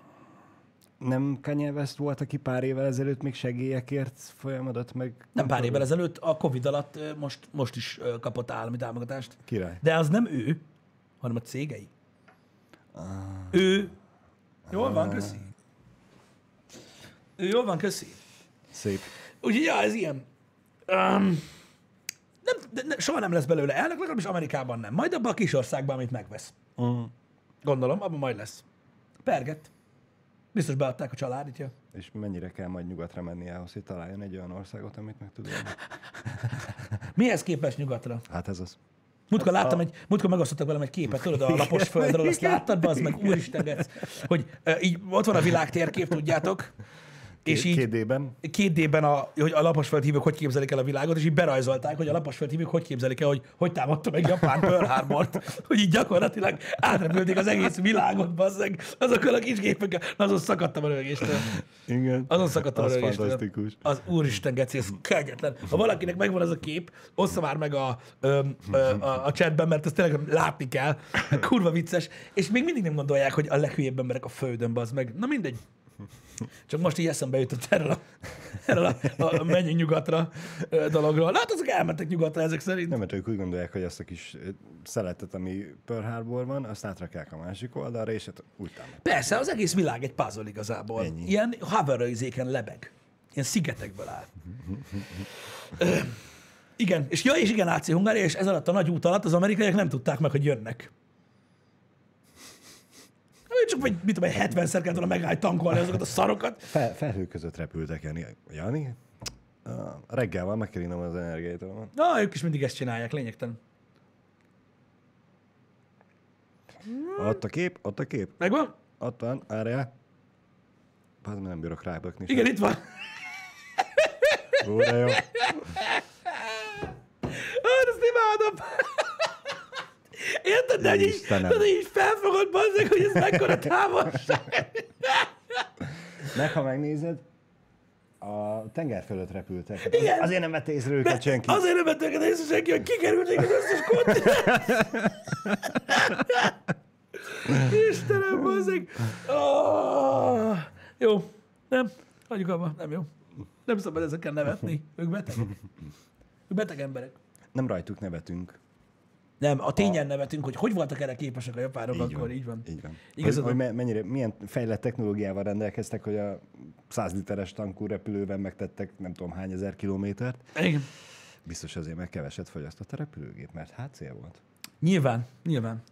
Nem Kanye West volt, aki pár évvel ezelőtt még segélyekért folyamodott meg? Nem pár évvel ezelőtt, a Covid alatt ö, most, most is ö, kapott állami támogatást. Király. De az nem ő, hanem a cégei. Ő... Jól van, köszi. Jól van, köszi. Szép. Úgyhogy, ja, ez ilyen. Um, nem, de, ne, soha nem lesz belőle elnök, legalábbis Amerikában nem. Majd abban a kis országban, amit megvesz. Mm. Gondolom, abban majd lesz. Perget. Biztos beadták a családitja. És mennyire kell majd nyugatra menni ahhoz, hogy találjon egy olyan országot, amit meg tud élni? Mihez képes nyugatra? Hát ez az. Múltkor láttam egy, múltkor megosztottak velem egy képet, tudod, a lapos földről, azt láttad, az meg úristen, hogy uh, így ott van a világ térkép, és így Két D-ben. két D-ben a, hogy a laposföld hívők hogy képzelik el a világot, és így berajzolták, hogy a laposföld hívők hogy képzelik el, hogy hogy támadta meg Japán Pearl Harbort, hogy így gyakorlatilag átrepülték az egész világot, bazzeg, azokkal a kis gépekkel. Na, azon szakadtam a rögéstől. Igen. Azon szakadtam a Az rögéstől. fantasztikus. Az úristen, geci, ez kegyetlen. Ha valakinek megvan az a kép, ossza már meg a, ö, ö, a, a chatben, mert ezt tényleg látni kell. Kurva vicces. És még mindig nem gondolják, hogy a leghülyébb emberek a földön, bazd meg. Na mindegy. Csak most így eszembe jutott erről a, erről a, a menjünk nyugatra dologról. Hát azok elmentek nyugatra ezek szerint. Nem, mert ők úgy gondolják, hogy azt a kis szeletet, ami Pearl Harbor van, azt átrakják a másik oldalra, és hát úgy. Persze, az egész világ egy puzzle igazából. Ennyi. Ilyen hover lebeg. Ilyen szigetekből áll. Igen, és ja, és igen, AC Hungária, és ez alatt a nagy út alatt az amerikaiak nem tudták meg, hogy jönnek. Csak vagy, mit tudom, egy 70-szer kellett volna megállni tankolni azokat a szarokat. Fel, felhő között repültek, Jani. Jani? Uh, reggel van, meg kell innom az energiát. Na, ők is mindig ezt csinálják, lényegtelen. Ott a kép, ott a kép. Megvan? Ott van, várjál. Hát nem bírok rábökni. sem. Igen, itt van. Ó, de jó. Hát, ezt imádom. Érted, de hogy így, de így felfogod, bazzeg, hogy ez mekkora távolság. Meg, ha megnézed, a tenger fölött repültek. Igen. Azért nem vette észre őket senki. Azért nem vettek észre senki, hogy kikerülték az összes kontinens. Istenem, bazzeg. Oh, jó, nem, hagyjuk abba, nem jó. Nem szabad ezeken nevetni. Ők betegek. Ők beteg emberek. Nem rajtuk nevetünk. Nem, a tényen nevetünk, hogy hogy voltak erre képesek a japánok Így akkor, van. így van. Így van. Igazad hogy, hogy mennyire, milyen fejlett technológiával rendelkeztek, hogy a 100 literes tankú repülőben megtettek nem tudom hány ezer kilométert. Igen. Biztos azért, mert keveset fogyasztott a repülőgép, mert hát cél volt. Nyilván, nyilván.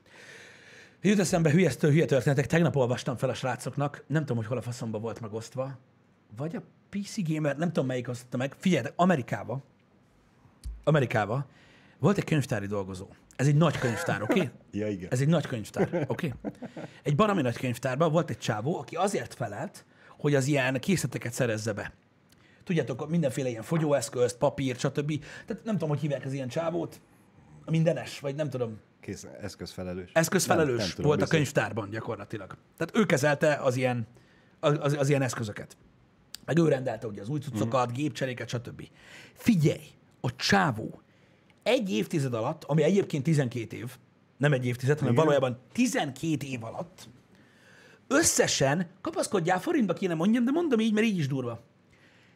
Jut eszembe hülyesztő hülye történetek. Tegnap olvastam fel a srácoknak, nem tudom, hogy hol a faszomba volt megosztva. Vagy a PC Gamer, nem tudom melyik osztotta meg. Figyeljetek, Amerikába, Amerikába volt egy könyvtári dolgozó. Ez egy nagy könyvtár, oké? Okay? Ja, igen. Ez egy nagy könyvtár, oké? Okay? Egy baromi nagy könyvtárban volt egy csávó, aki azért felelt, hogy az ilyen készleteket szerezze be. Tudjátok, mindenféle ilyen fogyóeszközt, papír, stb. Tehát nem tudom, hogy hívják az ilyen csávót. A mindenes, vagy nem tudom. Kész, eszközfelelős. Eszközfelelős Nem- nem volt a biztos. könyvtárban gyakorlatilag. Tehát ő kezelte az ilyen, az, az, az ilyen eszközöket. Meg ő rendelte ugye az új cuccokat, Mhm. gépcseréket, stb. Figyelj, a csávó egy évtized alatt, ami egyébként 12 év, nem egy évtized, hanem Igen. valójában 12 év alatt, összesen, kapaszkodjál, forintba kéne mondjam, de mondom így, mert így is durva.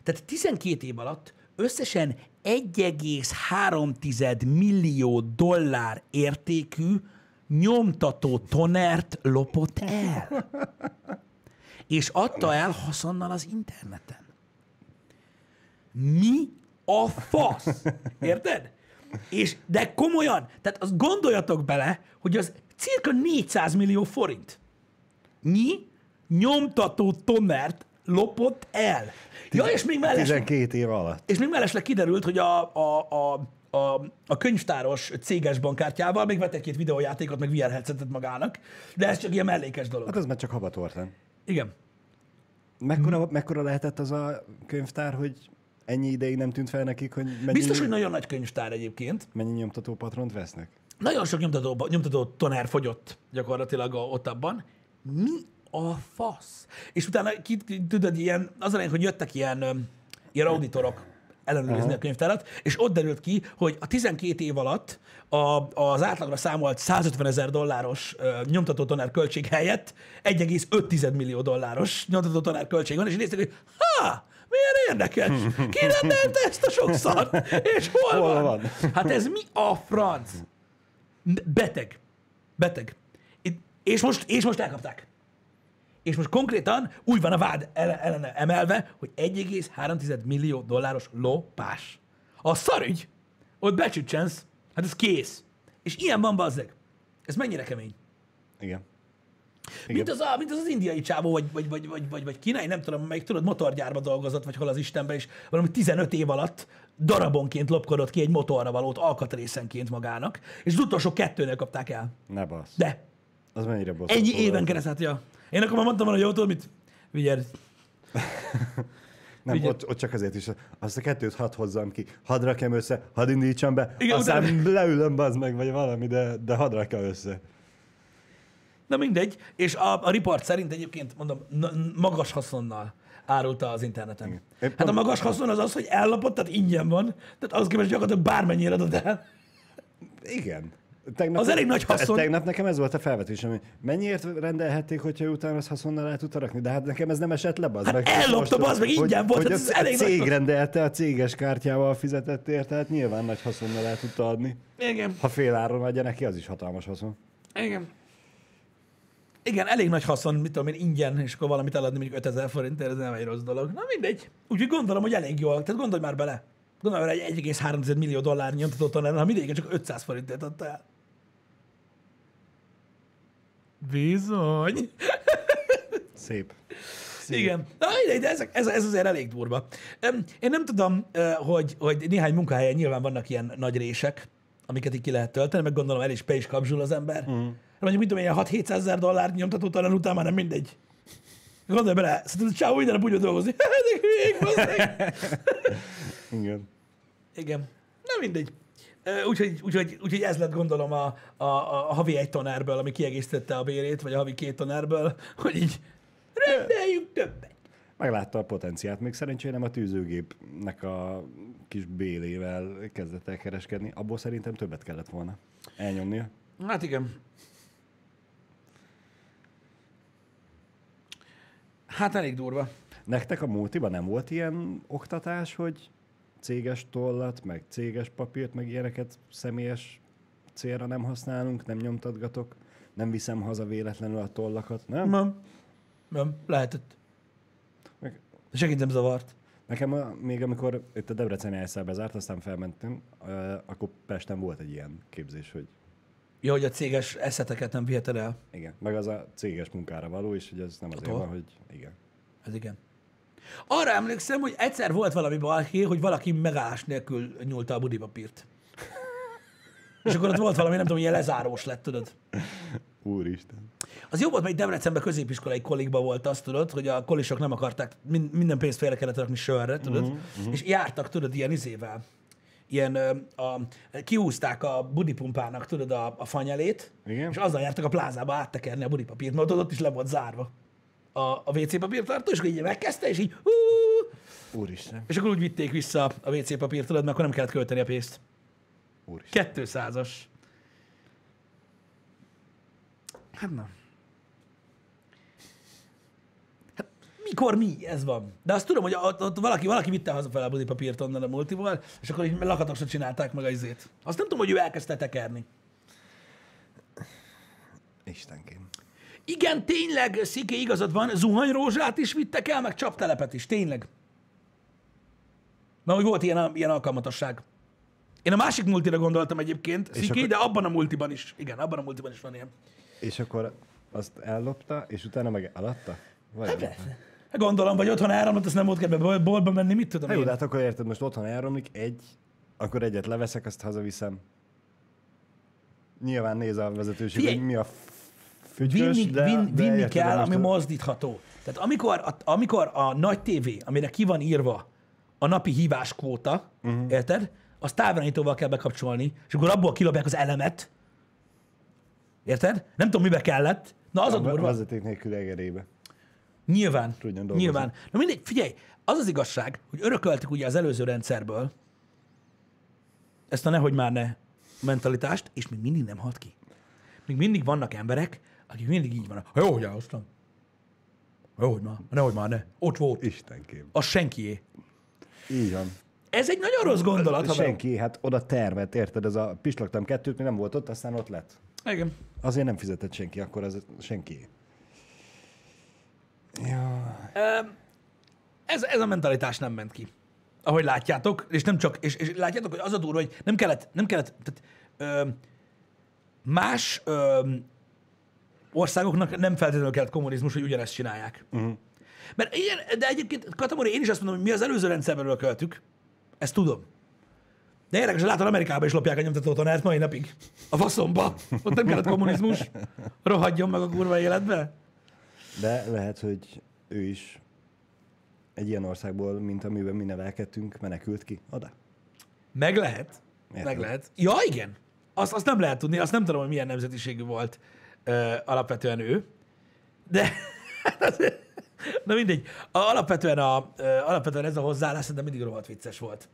Tehát 12 év alatt összesen 1,3 millió dollár értékű nyomtató tonert lopott el. És adta el haszonnal az interneten. Mi a fasz? Érted? És, de komolyan, tehát azt gondoljatok bele, hogy az cirka 400 millió forint. Mi nyomtató tonert lopott el. Ja, és még mellesleg, 12 év alatt. és még mellesleg kiderült, hogy a, a, a, a, a könyvtáros céges bankkártyával még vett egy-két videójátékot, meg VR headsetet magának, de ez csak ilyen mellékes dolog. Hát az már csak habatortán. Igen. Mekkora, Mhm. mekkora lehetett az a könyvtár, hogy ennyi ideig nem tűnt fel nekik, hogy mennyi, Biztos, hogy nagyon nagy könyvtár egyébként. mennyi nyomtató patront vesznek? Nagyon sok nyomtató, nyomtató tonár fogyott gyakorlatilag ott abban. Mi a fasz? És utána ki, tudod, ilyen, az a hogy jöttek ilyen, ilyen auditorok ellenőrizni a könyvtárat, és ott derült ki, hogy a 12 év alatt a, az átlagra számolt 150 ezer dolláros ö, nyomtató tonár költség helyett 1,5 millió dolláros nyomtató tonár költség van, és néztek, hogy ha, milyen érdekes, ki rendelte ezt a sok szart, és hol, Hol van? van? Hát ez mi a franc? Beteg. Beteg. Itt- És most, és most elkapták. És most konkrétan úgy van a vád ellene emelve, hogy 1,3 millió dolláros lopás. A szarügy, ott becsücsensz, hát ez kész. És ilyen van, bazzeg. Ez mennyire kemény. Igen. Mint az, a, mint az az indiai csávó, vagy, vagy, vagy, vagy, vagy, vagy kínai, nem tudom, melyik tudod, motorgyárba dolgozott, vagy hol az Istenbe, és valami 15 év alatt darabonként lopkodott ki egy motorra valót alkatrészenként magának, és az utolsó kettőnél kapták el. Ne basz. De Az mennyire bosszantó. ennyi éven keresztül, ja. Én akkor már mondtam volna, hogy jó, tudod mit? Vigyázz. Nem, ott, ott, csak azért is, azt a kettőt hadd hozzam ki, hadd rakjam össze, hadd indítsam be, Igen, aztán utána- leülöm, bazd meg, vagy valami, de, de hadd rakjam össze. Na mindegy, és a, a riport szerint egyébként, mondom, magas haszonnal árulta az interneten. Épp Hát a magas haszon az az, hogy ellopott, tehát ingyen van, tehát az képest gyakorlatilag bármennyire adod el. Igen. Tegnap, Az elég nagy haszon. Tegnap nekem ez volt a felvetésem, hogy mennyiért rendelhették, hogyha utána ezt haszonnal el tudta rakni, de hát nekem ez nem esett le, bazd Hát meg. ellopta, bazd meg, ingyen volt, Hogy hát ez a, a elég nagy cég haszon. rendelte, a céges kártyával fizetett érte, tehát nyilván nagy haszonnal el tudta adni. Igen, Ha fél áron adja neki, az is hatalmas haszon. igen. Igen, elég nagy haszon, mit tudom én, ingyen, és akkor valamit eladni mondjuk 5000 forintért, ez nem egy rossz dolog. Na mindegy. Úgyhogy gondolom, hogy elég jól. Tehát gondolj már bele. Gondolj már, egy 1,3 millió dollár nyomtatott onnan, ha mindegyik csak 500 forintért adta el. Bizony. Szép. Igen. Na, mindegy, de ez, ez, ez azért elég durva. Én nem tudom, hogy, hogy néhány munkahelyen nyilván vannak ilyen nagy rések, amiket így ki lehet tölteni, meg gondolom el is be is kapzsul az ember. Mm. Mondjuk, mit tudom, ilyen 6-700 ezer dollár nyomtató talán után már nem mindegy. Gondolj bele, szerintem a csávó minden nap úgy jön dolgozni. Hülyék, basszeg. Igen. Igen. Nem mindegy. Úgyhogy, úgyhogy, úgyhogy ez lett gondolom a, a, a havi egy tonárből, ami kiegészítette a bérét, vagy a havi két tonárből, hogy így rendeljünk többet. Meglátta a potenciát, még szerencsére nem a tűzőgépnek a kis bélével kezdett el kereskedni. Abból szerintem többet kellett volna elnyomnia. Hát igen. Hát elég durva. Nektek a multiban nem volt ilyen oktatás, hogy céges tollat, meg céges papírt, meg ilyeneket személyes célra nem használunk, nem nyomtatgatok, nem viszem haza véletlenül a tollakat, nem? Nem. Nem, lehetett. Meg- Segít nem zavart. Nekem a, még amikor itt a Debreceni elszár bezárt, aztán felmentünk, uh, akkor Pesten volt egy ilyen képzés, hogy Jó, hogy a céges eszeteket nem viheted el. igen, meg az a céges munkára való, és hogy ez nem azért Attól. van, hogy igen. Ez igen. Arra emlékszem, hogy egyszer volt valami balhé, hogy valaki megállás nélkül nyúlta a budipapírt. És akkor ott volt valami, nem tudom, ilyen lezárós lett, tudod. Úristen. Az jó volt, mert Debrecenben középiskolai kolikba volt azt, tudod, hogy a kolisok nem akarták, min- minden pénzt félre kellett rakni sörre, tudod, uh-huh, uh-huh. és jártak, tudod, ilyen izével. Ilyen, ö, a, kiúzták a budipumpának, tudod, a, a fanyelét, Igen. és azzal jártak a plázába áttekerni a budipapírt, mert ott, ott is le volt zárva a, a WC papírtartó, és akkor így megkezdte, és így, hú, Úristen. és akkor úgy vitték vissza a WC papírt, tudod, mert akkor nem kellett költeni a pénzt. Úristen. 200-as. Hát na. Mikor mi? Ez van. De azt tudom, hogy ott, ott valaki, valaki vitte haza fel a budipapírt onnan a multiból, és akkor így lakatosra csinálták meg a izét. Azt nem tudom, hogy ő elkezdte tekerni. Istenkém. Igen, tényleg, Sziké igazad van, zuhanyrózsát is vittek el, meg csaptelepet is, tényleg. Mert hogy volt ilyen, ilyen alkalmatosság. Én a másik multira gondoltam egyébként, Sziké, akkor- de abban a multiban is. Igen, abban a multiban is van ilyen. És akkor azt ellopta, és utána meg eladta? Vagy Hát Gondolom, vagy otthon elromlott, azt nem volt kedve bol- boltba menni, mit tudom Hát jó, én. de hát akkor érted, most otthon elromlik egy, akkor egyet leveszek, azt hazaviszem. Nyilván néz a vezetőség, Figyelj, hogy mi a fügykös, Vinni, de, vin, de vinni érted, kell, most ami mozdítható. Tehát amikor a, amikor a nagy tévé, amire ki van írva a napi híváskvóta, Mhm. uh-huh. érted? Azt távirányítóval kell bekapcsolni, és akkor abból kilopják az elemet. Érted? Nem tudom, mibe kellett. Na az a a durva. vezeték nélkül egerébe. Nyilván. Tudjon dolgozni. Nyilván. Na mindegy, figyelj, az az igazság, hogy örököltük ugye az előző rendszerből ezt a nehogy már ne mentalitást, és még mindig nem halt ki. Még mindig vannak emberek, akik mindig így vannak. Jó, hogy elhoztam. Jó, hogy már. Nehogy már ne. Ott volt. Istenkém. Az senkié. Így van. Ez egy nagyon rossz gondolat. ha Senki, hát oda termet, érted? Ez a pislogtam kettőt, mi nem volt ott, aztán ott lett. be- Igen. Azért nem fizetett senki, akkor az senki. Ez, ez a mentalitás nem ment ki. Ahogy látjátok, és nem csak, és, és látjátok, hogy az a durva, hogy nem kellett, nem kellett, tehát, ö, más ö, országoknak nem feltétlenül kellett kommunizmus, hogy ugyanezt csinálják. Uh-huh. Mert ilyen, de egyébként, Katamori, én is azt mondom, hogy mi az előző rendszerben költük, ezt tudom. De érdekes, hogy látod, Amerikában is lopják a nyomtató tanárt mai napig. A faszomba. Ott nem kellett kommunizmus. Rohadjon meg a kurva életbe. De lehet, hogy ő is egy ilyen országból, mint amiben mi nevelkedtünk, menekült ki oda. Meg lehet. Érted. Meg lehet. Ja, igen. Azt, azt nem lehet tudni, azt nem tudom, hogy milyen nemzetiségű volt ö, alapvetően ő. De, na mindegy. A, alapvetően, a, ö, alapvetően ez a hozzáállás szerintem mindig rohadt vicces volt.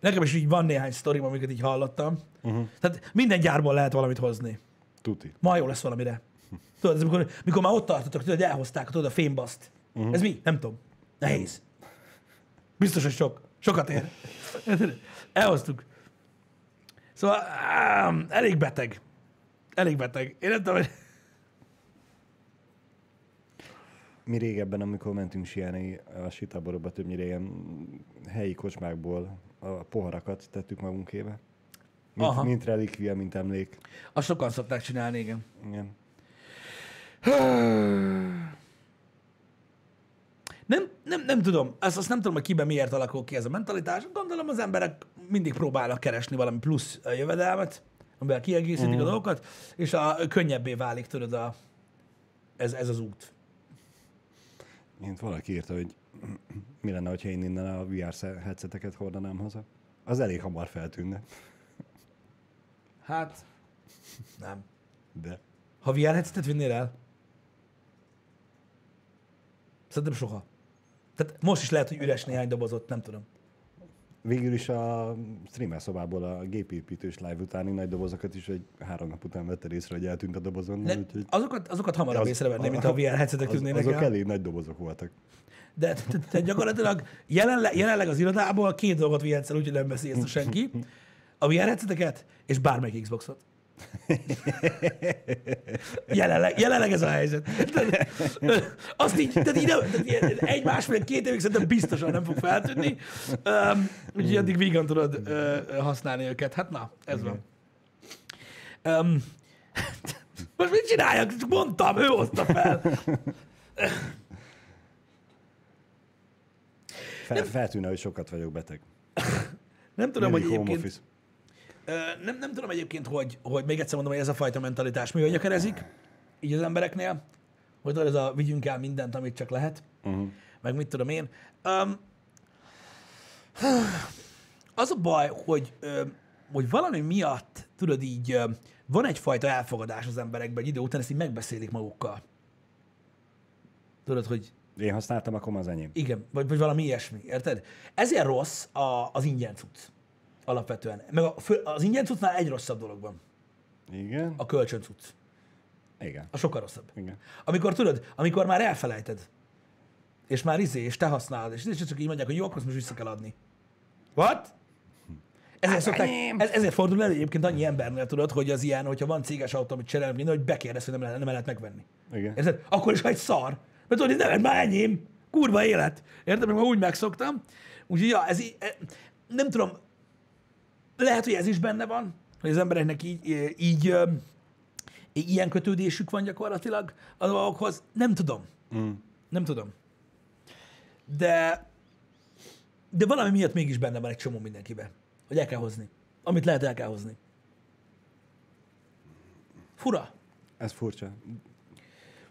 Nekem is így van néhány sztorim, amiket így hallottam. Uh-huh. Tehát minden gyárból lehet valamit hozni. Tuti. Ma jó lesz valamire. Tudod, ez amikor, mikor már ott tartotok, tudod, hogy elhozták tudod, a fémbaszt. Uh-huh. Ez mi? Nem tudom. Nehéz. Biztos, hogy sok. Sokat ér. Elhoztuk. Szóval ám, elég beteg. Elég beteg. Én nem tudom, hogy... Mi régebben, amikor mentünk sielni a sitáborokba, többnyire ilyen helyi kocsmákból a poharakat tettük magunkébe. Aha. Mint, mint relikvia, mint emlék. Azt sokan szokták csinálni, igen. Igen. Nem, nem, nem tudom. Azt, azt nem tudom, hogy kiben miért alakul ki ez a mentalitás. Gondolom az emberek mindig próbálnak keresni valami plusz jövedelmet, amivel kiegészítik a dolgokat, és a, könnyebbé válik, tudod, a, ez, ez az út. Mint valaki írta, hogy mi lenne, ha én innen a VR headseteket hordanám haza. Az elég hamar feltűnne. Hát, nem. De Ha VR headsetet vinnél el? Szerintem soha. Tehát most is lehet, hogy üres néhány dobozott, nem tudom. Végül is a streamer szobából a gépépítős live utáni nagy dobozokat is egy három nap után vette észre, hogy eltűnt a dobozon. Ne, úgyhogy azokat, azokat hamarabb Az- észrevenném, mint a- VR headsetek az, tűnnének azok el. elég nagy dobozok voltak. De te, te gyakorlatilag jelenleg, jelenleg az irodából két dolgot vihetsz el, úgyhogy nem veszi észre senki. A VR headseteket és bármelyik Xboxot. Jelenleg, jelenleg ez a helyzet. Azt így, tehát így, nem, tehát ilyen egy másfél, két évig szerintem biztosan nem fog feltűnni. Um, úgyhogy addig vígan tudod uh, használni őket. Hát na, ez van. Um, most mit csináljak? Csak mondtam, ő hozta fel. Fel, feltűnne, hogy sokat vagyok beteg. Nem tudom, hogy Mindig home egyébként, office. Nem, nem tudom egyébként, hogy, hogy még egyszer mondom, hogy ez a fajta mentalitás mi gyökerezik, így az embereknél, hogy ez a vigyünk el mindent, amit csak lehet, Uh-huh. meg mit tudom én. Um, az a baj, hogy, hogy valami miatt, tudod így, van egyfajta elfogadás az emberekben, egy idő után ezt így megbeszélik magukkal. Tudod, hogy Én használtam, akkor az enyém. igen, vagy, vagy valami ilyesmi, érted? Ezért rossz a, az ingyen cucc. Alapvetően. Meg a, az ingyen cuccnál egy rosszabb dolog van. Igen? A kölcsön cucc. Igen. A sokkal rosszabb. Igen. Amikor tudod, amikor már elfelejted, és már izé, és te használod, és, és csak így mondják, hogy jó, akkor most vissza kell adni. What? Ezért, szokták, ez, ezért fordul elő egyébként annyi embernél, tudod, hogy az ilyen, hogyha van céges autó, amit cserélni, minden, hogy bekérdez, hogy nem lehet, nem lehet megvenni. Igen. Érted? Akkor is, ha egy szar. Mert tudod, hogy nem, már enyém. Kurva élet. Érted? Már úgy megszoktam. Úgyhogy, ja, ez így, eh, nem tudom, lehet, hogy ez is benne van, hogy az embereknek így, így, ilyen kötődésük van gyakorlatilag a dolgokhoz. Nem tudom. Mm. Nem tudom. De, de valami miatt mégis benne van egy csomó mindenkiben, hogy el kell hozni. Amit lehet, el kell hozni. Fura. Ez furcsa.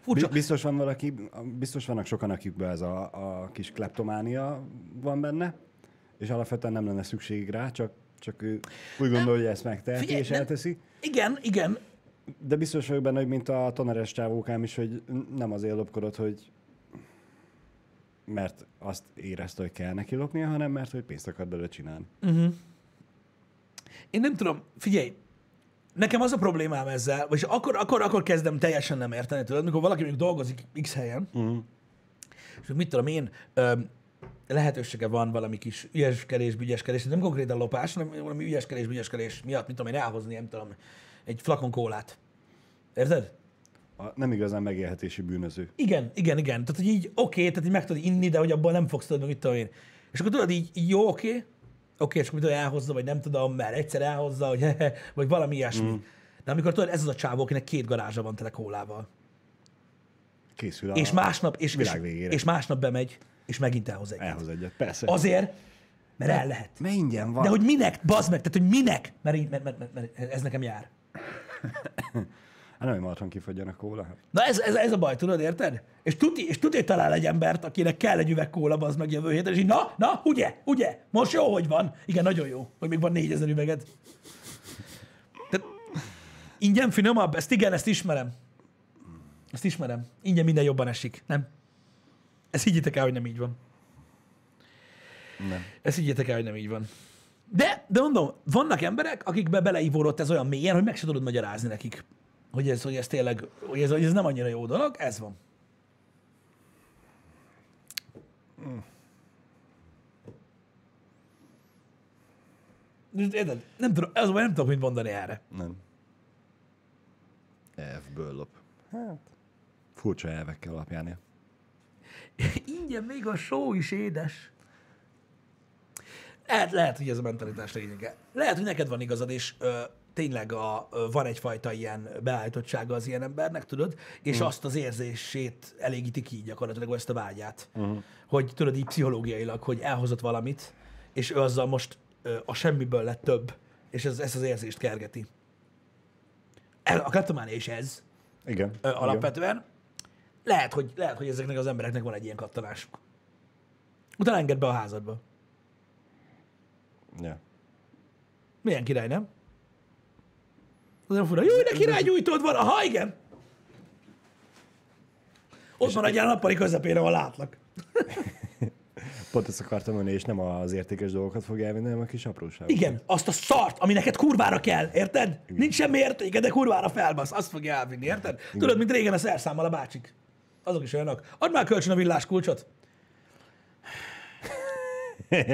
Furcsa. Bi- Biztos van valaki, biztos vannak sokan, akikben ez a, a kis kleptománia van benne, és alapvetően nem lenne szükség rá, csak, csak ő úgy gondolja, hogy ezt megteheti, Figyelj, és nem- elteszi. Igen, igen, De biztos vagyok benne, hogy mint a toneres csávókám is, hogy nem azért lopkodott, hogy mert azt érezte, hogy kell neki lopnia, hanem mert hogy pénzt akar belőle csinálni. Én nem tudom, figyelj, nekem az a problémám ezzel, vagy akkor, akkor, akkor kezdem teljesen nem érteni, tudod, amikor valaki mondjuk dolgozik X helyen, Uh-huh. és mit tudom én, ö, lehetősége van valami kis ügyeskedés, bügyeskedés, nem konkrétan lopás, hanem valami ügyeskedés, bügyeskedés miatt, mit tudom én, elhozni, nem tudom, egy flakon kólát. Érted? A nem igazán megélhetési bűnöző. Igen, igen, igen. Tehát, hogy így oké, tehát így meg tudod inni, de hogy abból nem fogsz tudni, mit tudom én. És akkor tudod így, így jó, oké, oké, és akkor mit tudom, elhozza, vagy nem tudom, mert egyszer elhozza, vagy, vagy valami ilyesmi. Mm. De amikor tudod, ez az a csávó, akinek két garázsa van tele kólával. Készül a... És másnap, és, világ végére. és másnap bemegy, és megint elhoz egyet. Elhoz egyet, persze. Azért, mert el lehet. Mert ingyen van. De hogy minek, bazd meg, tehát hogy minek, mert, így- mert, mert, mert, mert ez nekem jár. Hát nem, hogy marhan kifogyjon a kóla. Na ez, ez, ez a baj, tudod, érted? És tuti, és tuti talál egy embert, akinek kell egy üveg kóla, az meg jövő héten, és így, na, na, ugye, ugye, most jó, hogy van. Igen, nagyon jó, hogy még van négyezer üveged. Tehát ingyen finomabb, ezt igen, ezt ismerem. Ezt ismerem. Ingyen minden jobban esik, nem? Ezt higgyétek el, hogy nem így van. Nem. Ezt higgyétek el, hogy nem így van. De, de mondom, vannak emberek, akikbe beleívódott ez olyan mélyen, hogy meg se tudod magyarázni nekik, hogy ez, hogy ez tényleg, hogy ez, hogy ez nem annyira jó dolog, ez van. De Érted? Nem tudom, az nem tudom, mit mondani erre. Nem. F-ből lop. Hát. Furcsa elvekkel alapján. Ingyen még a só is édes. Lehet, lehet, hogy ez a mentalitás lényege. Lehet, hogy neked van igazad, és ö, tényleg a, ö, van egyfajta ilyen beállítottsága az ilyen embernek, tudod, és mm. azt az érzését elégíti ki gyakorlatilag, ezt a vágyát. Uh-huh. Hogy tudod így pszichológiailag, hogy elhozott valamit, és ő azzal most ö, a semmiből lett több, és ez, ezt az érzést kergeti. El- A kleptománia is ez Igen. ö, igen. Lehet hogy, lehet, hogy ezeknek az embereknek van egy ilyen kattanásuk. Utána engedd be a házadba. Ja. Milyen király, nem? Az nem fura. Jó, de király gyújtód van. Aha, igen. Ott maradjál a nappali közepére, ahol látlak. Pont ezt akartam mondani, és nem az értékes dolgokat fog elvinni, hanem a kis apróságokat. Igen, azt a szart, ami neked kurvára kell, érted? Nincs semmi értéke, de kurvára felbasz, azt fogja elvinni, érted? Tudod, mint régen a szerszámmal a bácsik. Azok is olyanok. Add már kölcsön a villás kulcsot.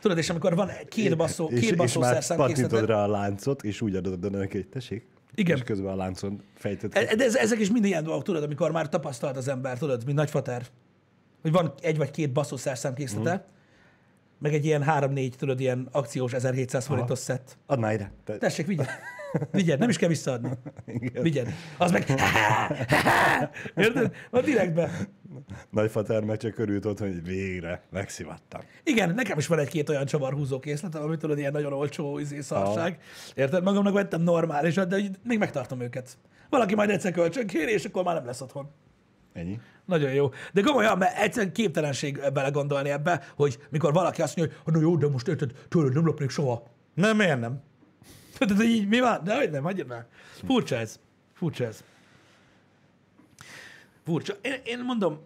Tudod, és amikor van két basszó, és, két és basszó már szerszám pattintod készleted, rá a láncot, és úgy adod oda neki, hogy tessék. Igen. És közben a láncon fejtett. E- De ez, ezek is mind ilyen dolgok, tudod, amikor már tapasztalt az ember, tudod, mint nagyfater, hogy van egy vagy két basszó szerszámkészlete, Mhm. meg egy ilyen három-négy, tudod, ilyen akciós 1700 forintos szett. Add már ide. Te, Tessék, vigyed. Vigyed, nem is kell visszaadni. Igen. Vigyed. Az meg... Érted? A direktbe. Nagyfater meg csak örült ott, hogy végre megszivattam. Igen, nekem is van egy-két olyan csavarhúzó készletem, amit tudod, ilyen nagyon olcsó izé, szarság. Érted? Magamnak vettem normálisat, de még megtartom őket. Valaki majd egyszer kölcsön kéri, és akkor már nem lesz otthon. Ennyi. Nagyon jó. De komolyan, mert egyszerűen képtelenség belegondolni ebbe, hogy mikor valaki azt mondja, hogy na jó, de most érted, tőled nem lopnék soha. Nem, miért nem? Tehát így mi van? De hogy nem, hagyjad már. Furcsa ez. Furcsa ez. Furcsa. Én, én mondom,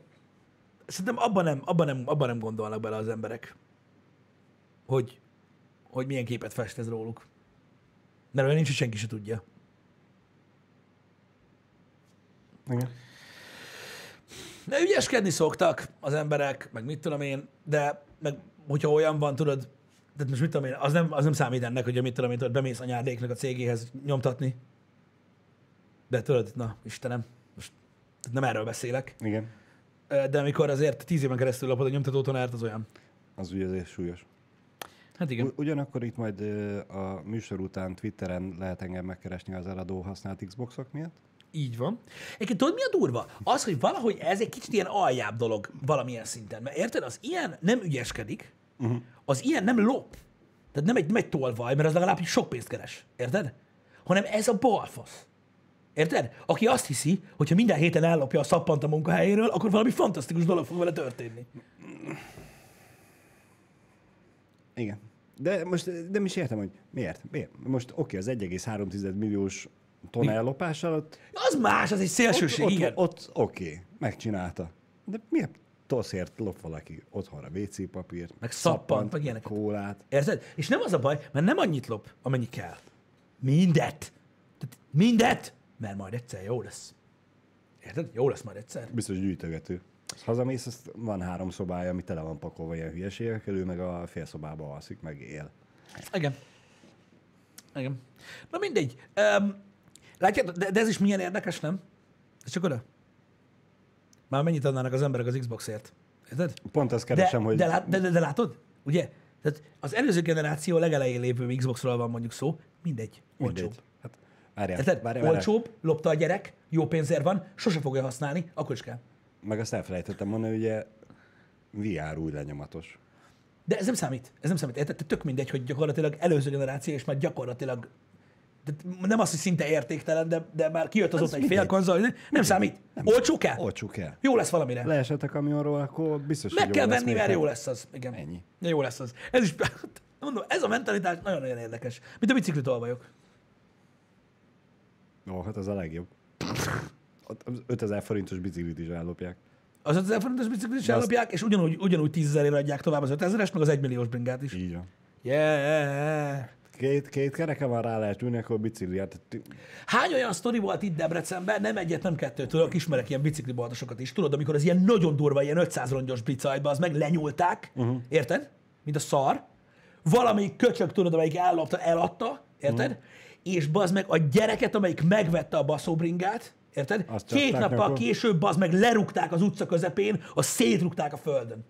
szerintem abban nem, abban, nem, abban nem gondolnak bele az emberek, hogy, hogy milyen képet fest ez róluk. Mert olyan nincs, hogy senki se tudja. Igen. De ügyeskedni szoktak az emberek, meg mit tudom én, de meg hogyha olyan van, tudod, de most mit tudom én, az nem, az nem számít ennek, hogy mit tudom én, tudod, bemész anyádéknak a cégéhez nyomtatni. De tudod, na, Istenem, most nem erről beszélek. Igen. De amikor azért tíz éven keresztül lopod a nyomtatótanárt, az olyan. Az ugye azért súlyos. Hát igen. Ugyanakkor itt majd a műsor után Twitteren lehet engem megkeresni az eladó használt Xboxok miatt. Így van. Egyébként tudod, mi a durva? Az, hogy valahogy ez egy kicsit ilyen aljább dolog valamilyen szinten. Mert érted, az ilyen nem ügyeskedik, uh-huh. az ilyen nem lop. Tehát nem egy, nem egy tolvaj, mert az legalább sok pénzt keres. Érted? Hanem ez a balfasz. Érted? Aki azt hiszi, hogy ha minden héten ellopja a szappant a munkahelyéről, akkor valami fantasztikus dolog fog vele történni. Igen. De most nem is értem, hogy miért. miért? Most oké, az 1,3 milliós ton ellopás alatt Az más, az egy szélsőség, ott, igen. ott, ott oké, megcsinálta. De miért toszért lop valaki otthonra WC papírt, Meg szappant, meg ilyeneket. kólát. Érted? És nem az a baj, mert nem annyit lop, amennyi kell. Mindet. Tehát mindet, mert majd egyszer jó lesz. Érted? Jó lesz majd egyszer. Biztos gyűjtögető. Hazamész, azt van három szobája, ami tele van pakolva ilyen hülyeségekkel, ő meg a fél szobába alszik, meg él. Igen. Igen. Na mindegy. Um, látjátok, de, de ez is milyen érdekes, nem? Ez csak oda. Már mennyit adnának az emberek az Xboxért? Érted? Pont De, keresem, hogy de, lát- de, de, de látod? Ugye? Tehát az előző generáció legelején lévő Xboxról van mondjuk szó, mindegy. mindegy. Olcsóbb. Hát, várjál, Érted? várjál, várjál. Olcsóbb, lopta a gyerek, jó pénzért van, sose fogja használni, akkor is kell. Meg azt elfelejtettem mondani, ugye VR új lenyomatos. De ez nem számít. Ez nem számít. Érted? Tök mindegy, hogy gyakorlatilag előző generáció, és már gyakorlatilag tehát nem az, hogy szinte értéktelen, de, de már kijött azóta egy fél mindegy. konzol, nem, nem számít. Olcsó kell? Olcsuk el. Jó lesz valamire. Leesett a kamionról, akkor biztos, Meg hogy kell venni, mert jó lesz az. Igen. Ennyi. De jó lesz az. Ez is, mondom, ez a mentalitás nagyon-nagyon érdekes. Mint a biciklit olvajok. Ó, hát az a legjobb. Ott az 5000 forintos biciklit is ellopják. Az 5000 forintos biciklit is De azt- ellopják, és ugyanúgy, ugyanúgy 10 ezerért adják tovább az 5000-es, meg az 1 milliós bringát is. Így van. Yeah. Két, két kereke van rá lehet ülni, akkor bicikli. Hát, t- Hány olyan sztori volt itt Debrecenben, nem egyet, nem kettőt, tudok, ismerek ilyen bicikliboltosokat is, tudod, amikor az ilyen nagyon durva, ilyen 500 rongyos bicajba, az meg lenyúlták, uh-huh. érted? Mint a szar. Valamelyik köcsög, tudod, amelyik ellopta, eladta, érted? Uh-huh. És bazd meg a gyereket, amelyik megvette a baszóbringát, érted? Azt Két nappal akkor. később az meg lerúgták az utca közepén, azt szétrúgták a földön.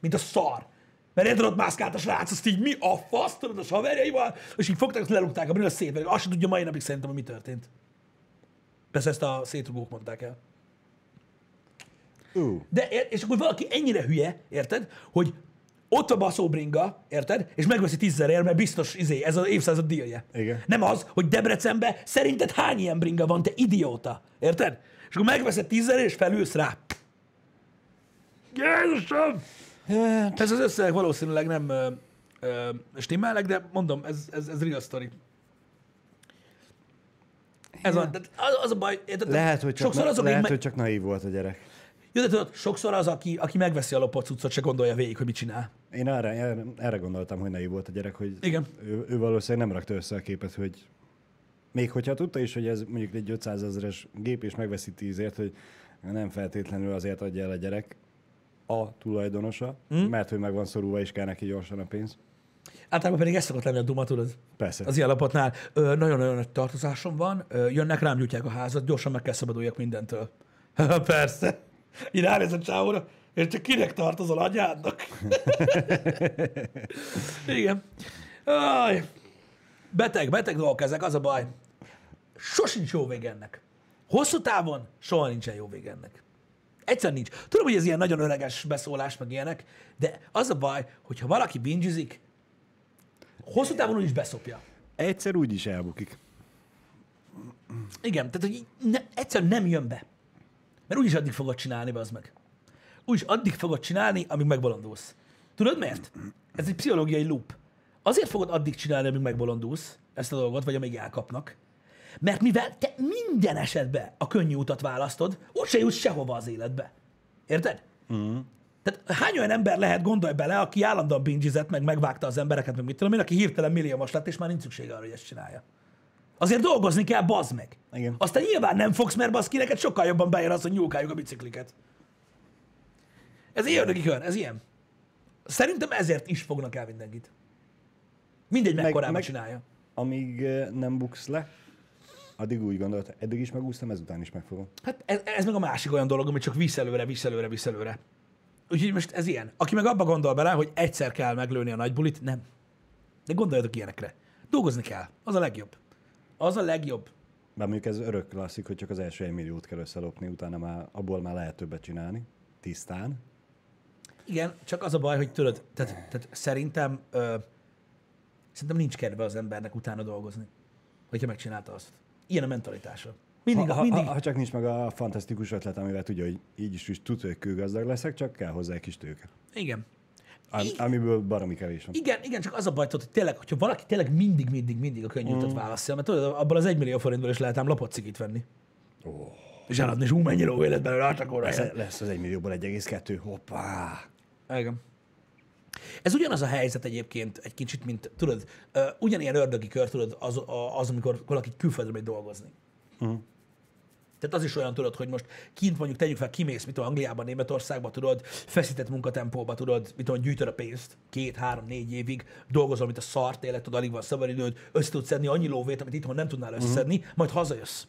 Mint a szar. Mert ott mászkált a srác, azt így mi a fasz, tudod, a haverjaival, és így fogták, azt lerúgták a bringát, szét, azt sem tudja mai napig szerintem, hogy mi történt. Persze ezt a szétrugók mondták el. ú, De, és akkor valaki ennyire hülye, érted, hogy ott a baszó bringa, érted? És megveszi tízzerért, mert biztos izé, ez az évszázad dílje. Igen. Nem az, hogy Debrecenbe szerinted hány ilyen bringa van, te idióta. Érted? És akkor megveszed tízzerért, és felülsz rá. Jézusom! Ez az összeg valószínűleg nem ö, ö, stimmelnek, de mondom, ez, ez, ez real story. Ez de az, az a baj, érted? lehet, hogy csak, Sokszor na, azok, lehet, meg... hogy csak naív volt a gyerek. Jó, de tudod, sokszor az, aki, aki megveszi a lopott cuccot, se gondolja végig, hogy mit csinál. Én erre, erre, erre gondoltam, hogy naiv volt a gyerek, hogy Igen. ő, ő valószínűleg nem rakta össze a képet, hogy még hogyha tudta is, hogy ez mondjuk egy 500 ezeres gép, és megveszi tízért, hogy nem feltétlenül azért adja el a gyerek a tulajdonosa, mm. mert hogy meg van szorulva, és kell neki gyorsan a pénz. Általában pedig ez szokott lenni a duma, tudod? Persze. Az ilyen lapotnál nagyon-nagyon nagy tartozásom van, ö, jönnek rám, gyújtják a házat, gyorsan meg kell szabaduljak mindentől. Persze. Így ránéz a csávóra, és csak kinek tartozol anyádnak? Igen. Aj. Beteg, beteg dolgok ezek, az a baj. Sosincs jó vége ennek. Hosszú távon soha nincsen jó vége ennek. Egyszer nincs. Tudom, hogy ez ilyen nagyon öreges beszólás, meg ilyenek, de az a baj, hogyha valaki bingizik, hosszú távon úgyis beszopja. Egyszer úgy is elbukik. Igen, tehát hogy ne, egyszer nem jön be. Mert úgyis addig fogod csinálni, az meg. Úgyis addig fogod csinálni, amíg megbolondulsz. Tudod miért? Ez egy pszichológiai loop. Azért fogod addig csinálni, amíg megbolondulsz ezt a dolgot, vagy amíg elkapnak. Mert mivel te minden esetben a könnyű utat választod, úgyse jutsz sehova az életbe. Érted? Mm. Tehát hány olyan ember lehet, gondolj bele, aki állandóan bingizett, meg megvágta az embereket, meg mit tudom én, aki hirtelen milliómos lett, és már nincs szüksége arra, hogy ezt csinálja. Azért dolgozni kell, bazd meg. Igen. Aztán nyilván nem fogsz, mert baszki, neked sokkal jobban bejön az, hogy nyúlkáljuk a bicikliket. Ez ilyen ördögi kör, ez ilyen. Szerintem ezért is fognak el mindenkit. Mindegy, mekkorában meg- csinálja. Amíg nem buksz le, addig úgy gondolod, eddig is megúsztam, ezután is megfogom. Hát ez, ez meg a másik olyan dolog, ami csak visz előre, visz előre, visz előre. Úgyhogy most ez ilyen. Aki meg abba gondol bele, hogy egyszer kell meglőni a nagy bulit, nem. De gondoljatok ilyenekre. Dolgozni kell. Az a legjobb. Az a legjobb. Bár mondjuk ez örök klasszik, hogy csak az első egy milliót kell összelopni, utána már abból már lehet többet csinálni. Tisztán. Igen, csak az a baj, hogy tudod, tehát, tehát szerintem, ö, szerintem nincs kedve az embernek utána dolgozni, hogyha megcsinálta azt. Ilyen a mentalitása. Mindig, ha, mindig. Ha, ha, csak nincs meg a fantasztikus ötlet, amivel tudja, hogy így is, is tud, hogy kőgazdag leszek, csak kell hozzá egy kis tőke. Igen. Am, amiből baromi kevés van. Igen, igen, csak az a baj, hogy tényleg, hogyha valaki tényleg mindig, mindig, mindig a könnyű utat választja, mert tudod, abból az 1 millió forintból is lehet ám lopott cigit venni. Ó, És eladni, és ú, mennyi ló élet belőle, hát lesz, lesz az egy millióból 1,2. Hoppá! Igen. Ez ugyanaz a helyzet egyébként egy kicsit, mint, tudod, ö, ugyanilyen ördögi kör, tudod, az, az amikor valaki külföldre megy dolgozni. Uh-huh. Tehát az is olyan, tudod, hogy most kint mondjuk tegyük fel, kimész, mit tudom, Angliában, Németországban, tudod, feszített munkatempóba, tudod, mit tudom, gyűjtöd a pénzt, két, három, négy évig, dolgozol, mint a szar, tényleg, tudod, alig van szabadidőd, össze tudsz szedni annyi lóvét, amit itthon nem tudnál összeszedni, uh-huh. majd hazajössz.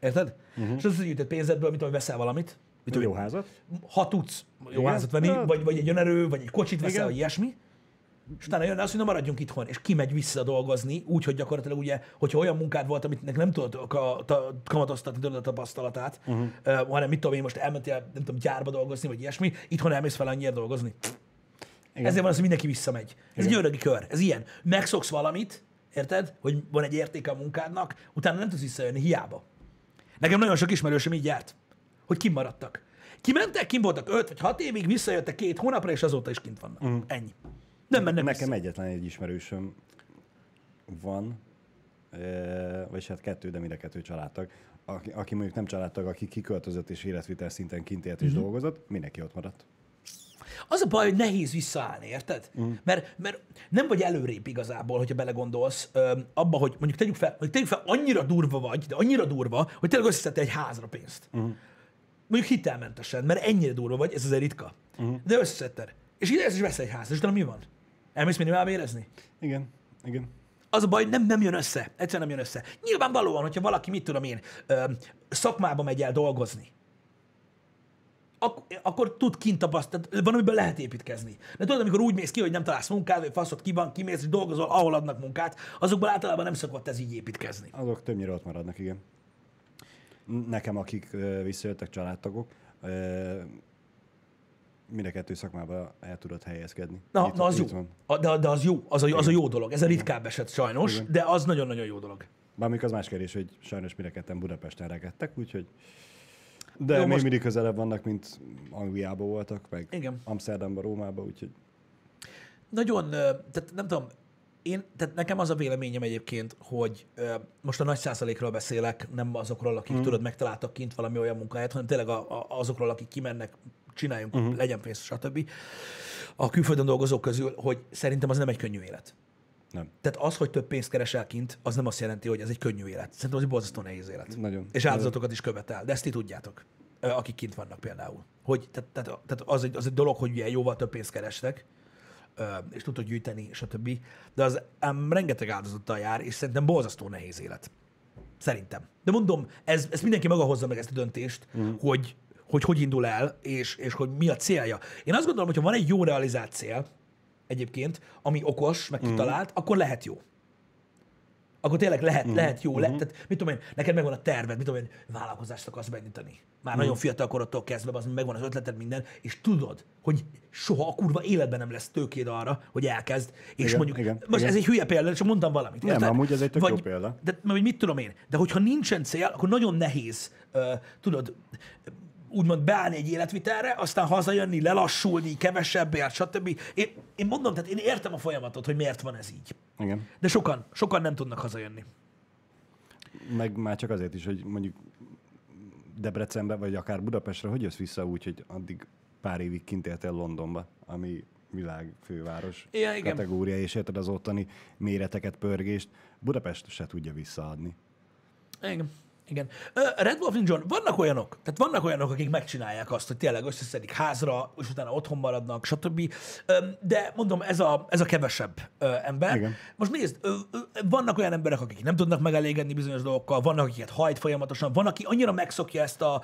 Érted? Uh-huh. És az összegyűjtött pénzedből, mit tudom, veszel valamit, mit tudom, Jó házat? ha tudsz jó Igen. házat venni, Ja. vagy, vagy egy önerő, vagy egy kocsit veszel, Igen. vagy ilyesmi, és utána jön az, hogy na maradjunk itthon, és kimegy vissza dolgozni, úgy, hogy gyakorlatilag ugye, hogyha olyan munkád volt, amit nem tudod ka- ta- kamatoztatni a tapasztalatát, uh-huh. uh, hanem mit tudom én, most elmentél, nem tudom, gyárba dolgozni, vagy ilyesmi, itthon elmész fel annyira dolgozni. Igen. Ezért van az, hogy mindenki visszamegy. Ez egy ördögi kör, ez ilyen. Megszoksz valamit, érted, hogy van egy értéke a munkádnak, utána nem tudsz visszajönni, hiába. Nekem nagyon sok ismerősöm így járt, hogy kimaradtak. Kimentek, kim voltak 5 vagy 6 évig, visszajöttek két hónapra, és azóta is kint vannak. Mm. Ennyi. Nem mennek Nekem vissza. egyetlen egy ismerősöm van, e, vagy hát kettő, de a kettő családtag, aki, aki mondjuk nem családtag, aki kiköltözött és életvitel szinten kint élt és Mhm. dolgozott, mindenki ott maradt. Az a baj, hogy nehéz visszaállni, érted? Mm. Mert, mert nem vagy előrébb igazából, hogyha belegondolsz ö, abba, hogy mondjuk tegyük fel, hogy tegyük fel, annyira durva vagy, de annyira durva, hogy tényleg összeszedtél egy házra pénzt. Mm. Mondjuk hitelmentesen, mert ennyire durva vagy, ez azért ritka. Mm. De összeszedted. És ide is veszel egy házat, és utána mi van? Elmész minimálba érezni? Igen, igen. Az a baj, nem, nem jön össze. Egyszerűen nem jön össze. Nyilvánvalóan, hogyha valaki, mit tudom én, ö, szakmába megy el dolgozni, ak- akkor tud kint tapasztalni, van, amiben lehet építkezni. De tudod, amikor úgy mész ki, hogy nem találsz munkát, vagy faszod ki van, kimész és dolgozol, ahol adnak munkát, azokból általában nem szokott ez így építkezni. Azok többnyire ott maradnak, igen. Nekem, akik visszajöttek családtagok, mind a kettő szakmába el tudott helyezkedni. Na, Itt- na az jó. van. De, de az jó, az a, az a jó dolog. Ez a ritkább eset sajnos, de az nagyon-nagyon jó dolog. Bár mondjuk az más kérdés, hogy sajnos mind a ketten Budapesten rekedtek, úgyhogy... De Jó, még most- mindig közelebb vannak, mint Angliában voltak, meg Igen. Amsterdamban, Rómában, úgyhogy nagyon, tehát nem tudom, én, tehát nekem az a véleményem egyébként, hogy ö, most a nagy százalékról beszélek, nem azokról, akik mm. tudod, megtaláltak kint valami olyan munkahelyet, hanem tényleg a, a, azokról, akik kimennek, csináljunk, mm. legyen pénz, stb. A külföldön dolgozók közül, hogy szerintem az nem egy könnyű élet. Nem. Tehát az, hogy több pénzt keresel kint, az nem azt jelenti, hogy ez egy könnyű élet. Szerintem az egy borzasztó nehéz élet. Nagyon. És áldozatokat is követel. De ezt ti tudjátok, akik kint vannak például. Hogy, tehát, tehát, tehát az, egy, az egy dolog, hogy ugye jóval több pénzt kerestek, és tudod gyűjteni, stb. De az ám rengeteg áldozattal jár, és szerintem borzasztó nehéz élet. Szerintem. De mondom, ez, ez mindenki maga hozza meg ezt a döntést, mm. hogy, hogy hogy indul el, és, és hogy mi a célja. Én azt gondolom, hogy ha van egy jó realizált cél, egyébként, ami okos, meg kitalált, mm. akkor lehet jó. Akkor tényleg lehet, mm. lehet jó. Mm. Lehet, tehát, mit tudom én, neked megvan a terved, mit tudom én, vállalkozást akarsz beindítani. Már mm. nagyon fiatal korodtól kezdve, az megvan az ötleted minden, és tudod, hogy soha a kurva életben nem lesz tőkéd arra, hogy elkezd. És Igen, mondjuk, igen, most igen. ez egy hülye példa, csak mondtam valamit. Nem, érted? amúgy ez egy tök Vagy, jó példa. De, vagy mit tudom én, de hogyha nincsen cél, akkor nagyon nehéz, uh, tudod, úgymond beállni egy életvitelre, aztán hazajönni, lelassulni, kevesebbért, stb. Én, én mondom, tehát én értem a folyamatot, hogy miért van ez így. Igen. De sokan, sokan nem tudnak hazajönni. Meg már csak azért is, hogy mondjuk Debrecenbe, vagy akár Budapestre, hogy jössz vissza úgy, hogy addig pár évig kint éltél Londonba, ami világ főváros Ja, igen. kategória, és érted az ottani méreteket, pörgést. Budapest se tudja visszaadni. Igen. Igen. Red Wolf Ninja, vannak olyanok, tehát vannak olyanok, akik megcsinálják azt, hogy tényleg összeszedik házra, és utána otthon maradnak, stb. De mondom, ez a, ez a kevesebb ember. Igen. Most nézd, vannak olyan emberek, akik nem tudnak megelégedni bizonyos dolgokkal, vannak, akiket hajt folyamatosan, van, aki annyira megszokja ezt a,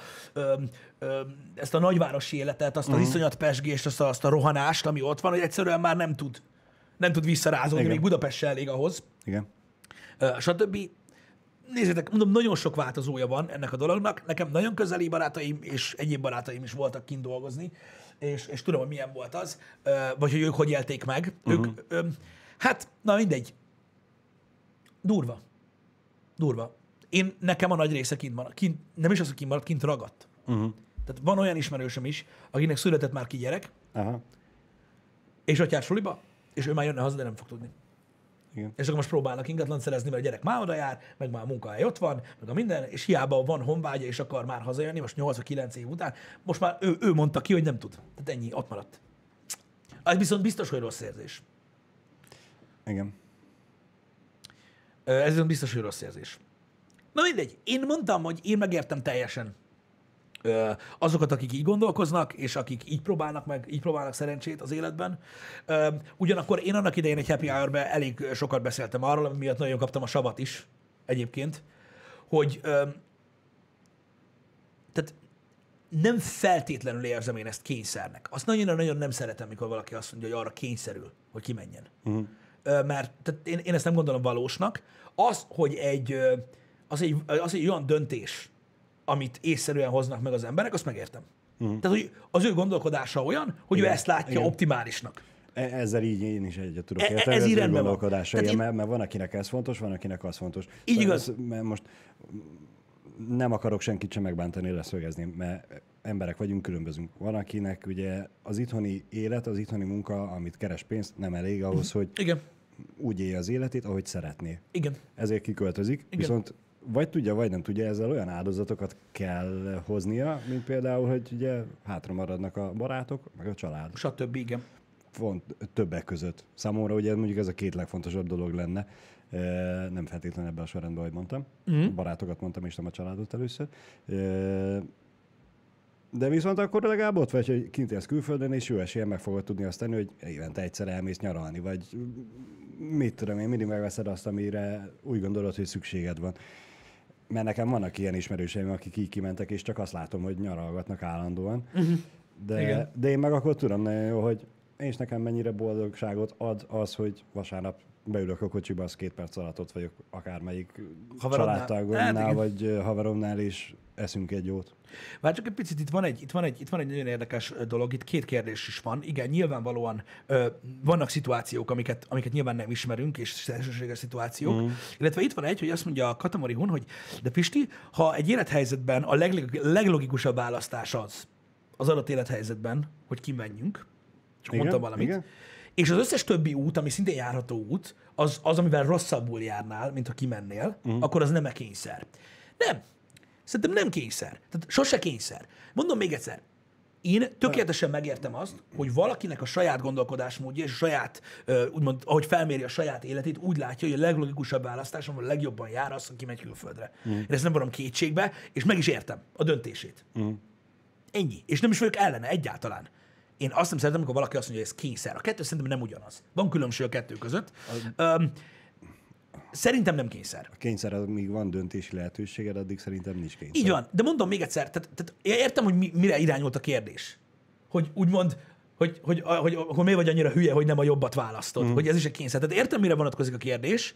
ezt a nagyvárosi életet, azt a Mhm. iszonyat pesgést, azt a, azt a rohanást, ami ott van, hogy egyszerűen már nem tud, nem tud visszarázódni, Igen. még Budapest elég ahhoz Igen. stb. Nézzétek, mondom, nagyon sok változója van ennek a dolognak. Nekem nagyon közeli barátaim és egyéb barátaim is voltak kint dolgozni, és, és tudom, hogy milyen volt az, vagy hogy ők hogy élték meg. Uh-huh. Ők, ö, hát, na mindegy. Durva. Durva. Én, nekem a nagy része kint maradt. Kint, nem is az, hogy kint maradt, kint ragadt. Uh-huh. Tehát van olyan ismerősöm is, akinek született már ki gyerek, Aha. és suliba, és ő már jönne haza, de nem fog tudni. Igen. És akkor most próbálnak ingatlan szerezni, mert a gyerek már oda jár, meg már a munkahely ott van, meg a minden, és hiába van honvágya, és akar már hazajönni, most 8 vagy 9 év után, most már ő, ő mondta ki, hogy nem tud. Tehát ennyi, ott maradt. Az viszont biztos, hogy rossz érzés. Igen. Ez biztos, hogy rossz érzés. Na mindegy, én mondtam, hogy én megértem teljesen azokat, akik így gondolkoznak, és akik így próbálnak meg, így próbálnak szerencsét az életben. Ugyanakkor én annak idején egy happy hour elég sokat beszéltem arról, ami miatt nagyon kaptam a savat is egyébként, hogy tehát nem feltétlenül érzem én ezt kényszernek. Azt nagyon-nagyon nem szeretem, mikor valaki azt mondja, hogy arra kényszerül, hogy kimenjen. Uh-huh. Mert tehát én, én ezt nem gondolom valósnak. Az, hogy egy, az egy, az egy olyan döntés, amit észszerűen hoznak meg az emberek, azt megértem. Uh-huh. Tehát, hogy az ő gondolkodása olyan, hogy Igen, ő ezt látja igen. optimálisnak. E- Ezzel így én is egyet tudok E- e- érteni. ez az így rendben van. gondolkodása, igen, én- mert, mert van, akinek ez fontos, van, akinek az fontos. Így Tehát igaz. Ez, mert most nem akarok senkit sem megbántani, leszögezni, mert emberek vagyunk, különbözünk. Van, akinek ugye az itthoni élet, az itthoni munka, amit keres pénzt, nem elég ahhoz, hogy Igen, úgy élje az életét, ahogy szeretné. igen, Ezért kiköltözik, Igen. viszont vagy tudja, vagy nem tudja, ezzel olyan áldozatokat kell hoznia, mint például, hogy ugye hátra maradnak a barátok, meg a család. stb. igen. Font, többek között. Számomra ugye mondjuk ez a két legfontosabb dolog lenne, E, nem feltétlenül ebben a sorrendben, ahogy mondtam. Mm. Barátokat mondtam, és nem a családot először. E, de viszont akkor legalább ott vagy, hogy kint élsz külföldön, és jó esélyen meg fogod tudni azt tenni, hogy évente egyszer elmész nyaralni, vagy mit tudom én, mindig megveszed azt, amire úgy gondolod, hogy szükséged van. Mert nekem vannak ilyen ismerőseim, akik így kimentek, és csak azt látom, hogy nyaralgatnak állandóan. Uh-huh. De, Igen. de én meg akkor tudom nagyon jó, hogy és nekem mennyire boldogságot ad az, hogy vasárnap beülök a kocsiba, az két perc alatt ott vagyok akármelyik. Hát családtagomnál, igen. vagy haveromnál, és eszünk egy jót. Várj csak egy picit, itt van egy, itt van egy, itt van egy nagyon érdekes dolog, itt két kérdés is van. Igen, nyilvánvalóan ö, vannak szituációk, amiket, amiket nyilván nem ismerünk, és szélsőséges szituációk. Mm. Illetve itt van egy, hogy azt mondja a Katamari Hun, hogy de Pisti, ha egy élethelyzetben a leg, leglogikusabb választás az, az adott élethelyzetben, hogy kimenjünk, csak Igen, mondtam valamit, igen. És az összes többi út, ami szintén járható út, az, az, amivel rosszabbul járnál, mint ha kimennél, uh-huh. akkor az nem-e kényszer. Nem. Szerintem nem kényszer. Tehát sose kényszer. Mondom még egyszer, én tökéletesen megértem azt, hogy valakinek a saját gondolkodásmódja és a saját, úgymond, ahogy felméri a saját életét, úgy látja, hogy a leglogikusabb választás, a legjobban jár, az, aki megy külföldre. Mm. Én ezt nem vonom kétségbe, és meg is értem a döntését. Mm. Ennyi. És nem is vagyok ellene egyáltalán. Én azt nem szeretem, amikor valaki azt mondja, hogy ez kényszer. A kettő szerintem nem ugyanaz. Van különbség a kettő között. A... Um, Szerintem nem kényszer. A kényszer, amíg van döntési lehetőséged, addig szerintem nincs kényszer. Így van, de mondom még egyszer, tehát, tehát értem, hogy mi, mire irányult a kérdés. Hogy úgymond, hogy, hogy, hogy, hogy, hogy miért vagy annyira hülye, hogy nem a jobbat választod, mm. hogy ez is egy kényszer. Tehát értem, mire vonatkozik a kérdés.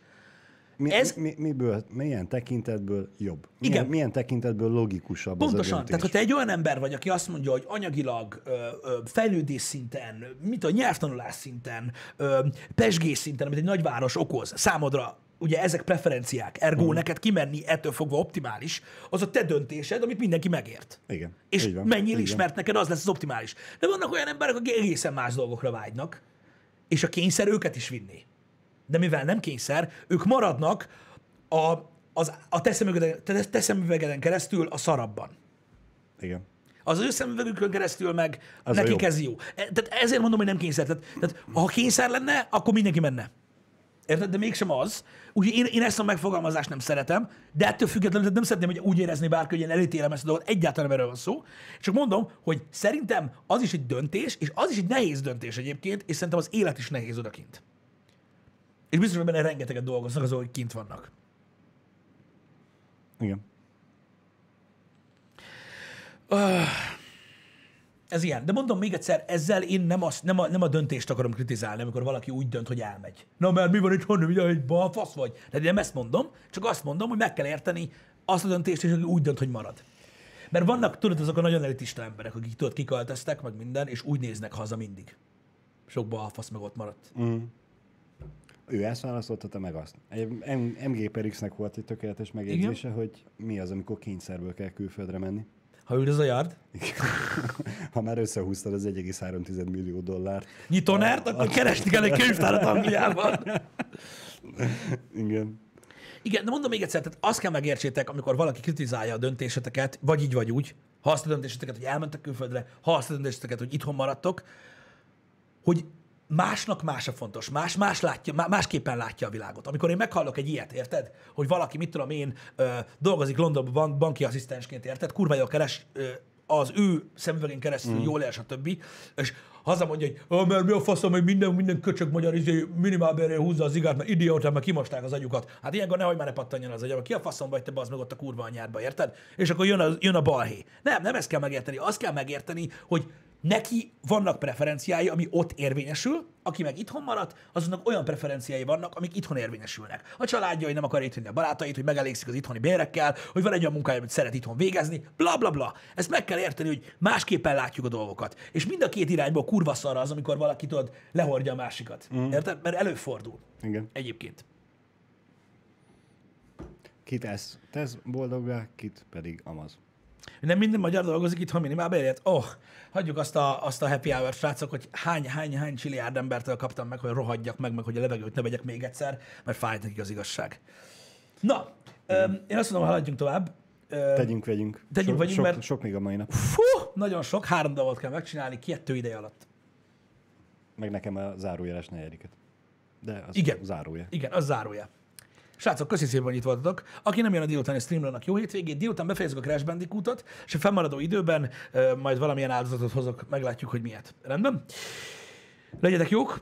Mi, ez... mi, miből, milyen tekintetből jobb? Milyen, Igen. milyen tekintetből logikusabb Pontosan. Az Tehát, ha te egy olyan ember vagy, aki azt mondja, hogy anyagilag, ö, ö, fejlődés szinten, mit a nyelvtanulás szinten, ö, pesgés szinten, amit egy nagyváros okoz, számodra ugye ezek preferenciák, ergo uh-huh. neked kimenni ettől fogva optimális, az a te döntésed, amit mindenki megért. Igen. És van, mennyire ismert neked, az lesz az optimális. De vannak olyan emberek, akik egészen más dolgokra vágynak, és a kényszer őket is vinni. De mivel nem kényszer, ők maradnak a, az, a te, szemüvegeden, te szemüvegeden keresztül a szarabban. Igen. Az ő szemüvegükön keresztül meg az nekik jó. ez jó. E, tehát ezért mondom, hogy nem kényszer. Tehát, tehát ha kényszer lenne, akkor mindenki menne. Érted? De mégsem az. Úgyhogy én, én ezt a megfogalmazást nem szeretem, de ettől függetlenül nem szeretném, hogy úgy érezni bárki, hogy én elítélem ezt a dolgot. Egyáltalán erről van szó. Csak mondom, hogy szerintem az is egy döntés, és az is egy nehéz döntés egyébként, és szerintem az élet is nehéz odakint. És biztos, hogy benne rengeteget dolgoznak azok, hogy kint vannak. Igen. Uh, ez ilyen. De mondom még egyszer, ezzel én nem, azt, nem, a, nem a döntést akarom kritizálni, amikor valaki úgy dönt, hogy elmegy. Na mert mi van itt, honnan, ugye, egy balfasz vagy? De én nem ezt mondom, csak azt mondom, hogy meg kell érteni azt a döntést is, hogy úgy dönt, hogy marad. Mert vannak, tudod, azok a nagyon elitista emberek, akik tudod, kiköltöztek, meg minden, és úgy néznek haza mindig. Sok balfasz meg ott maradt. Mm. Ő ezt választotta, te meg azt. MG per X-nek volt egy tökéletes megjegyzése, Igen? hogy mi az, amikor kényszerből kell külföldre menni. Ha üldöz a yard? ha már összehúztad az 1,3 millió dollárt. Nyitonert, a... akkor keresni kell egy könyvtárat Angliában. Igen. Igen, de mondom még egyszer, tehát azt kell megértsétek, amikor valaki kritizálja a döntéseteket, vagy így, vagy úgy, ha azt a döntéseteket, hogy elmentek külföldre, ha azt a döntéseteket, hogy itthon maradtok, hogy másnak más a fontos, más, más látja, másképpen látja a világot. Amikor én meghallok egy ilyet, érted? Hogy valaki, mit tudom én, dolgozik Londonban banki asszisztensként, érted? Kurva jól keres, az ő szemüvegén keresztül mm. jól él, stb. És hazamondja, hogy oh, mert mi a faszom, hogy minden, minden köcsög magyar izé, minimálbérre húzza az igát, mert idióta, mert kimosták az agyukat. Hát ilyenkor nehogy már ne pattanjon az agyam, ki a faszom vagy te bazd meg ott a kurva anyádba, érted? És akkor jön a, jön a balhé. Nem, nem ezt kell megérteni. Azt kell megérteni, hogy Neki vannak preferenciái, ami ott érvényesül, aki meg itthon maradt, azoknak olyan preferenciái vannak, amik itthon érvényesülnek. A családja, hogy nem akar itt a barátait, hogy megelégszik az itthoni bérekkel, hogy van egy olyan munkája, amit szeret itthon végezni, bla bla bla. Ezt meg kell érteni, hogy másképpen látjuk a dolgokat. És mind a két irányból kurva szarra az, amikor valaki tudod, lehordja a másikat. Mm. Érted? Mert előfordul. Igen. Egyébként. Kit ez tesz boldoggá, kit pedig amaz. Nem minden magyar dolgozik itt, ha minimál bérért. Oh, hagyjuk azt a, azt a happy hour srácok, hogy hány, hány, hány csiliárd embertől kaptam meg, hogy rohadjak meg, meg hogy a levegőt ne vegyek még egyszer, mert fájt nekik az igazság. Na, öm, én azt mondom, haladjunk tovább. Tegyünk, vegyünk. Tegyünk, sok, vegyünk, sok, mert... Sok még a mai nap. Fú, nagyon sok. Három dolgot kell megcsinálni, kettő ideje alatt. Meg nekem a zárójeles negyediket. De az Igen. zárója. Igen, az zárója. Srácok, köszi szépen, hogy itt voltatok. Aki nem jön a délutáni streamre, jó hétvégét. Délután befejezzük a Crash Bandicootot, és a fennmaradó időben uh, majd valamilyen áldozatot hozok, meglátjuk, hogy miért. Rendben? Legyetek jók.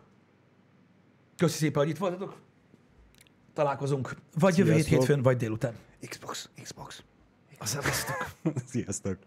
Köszi szépen, hogy itt voltatok. Találkozunk vagy jövő hét hétfőn, vagy délután. Xbox, Xbox. Sziasztok. Sziasztok.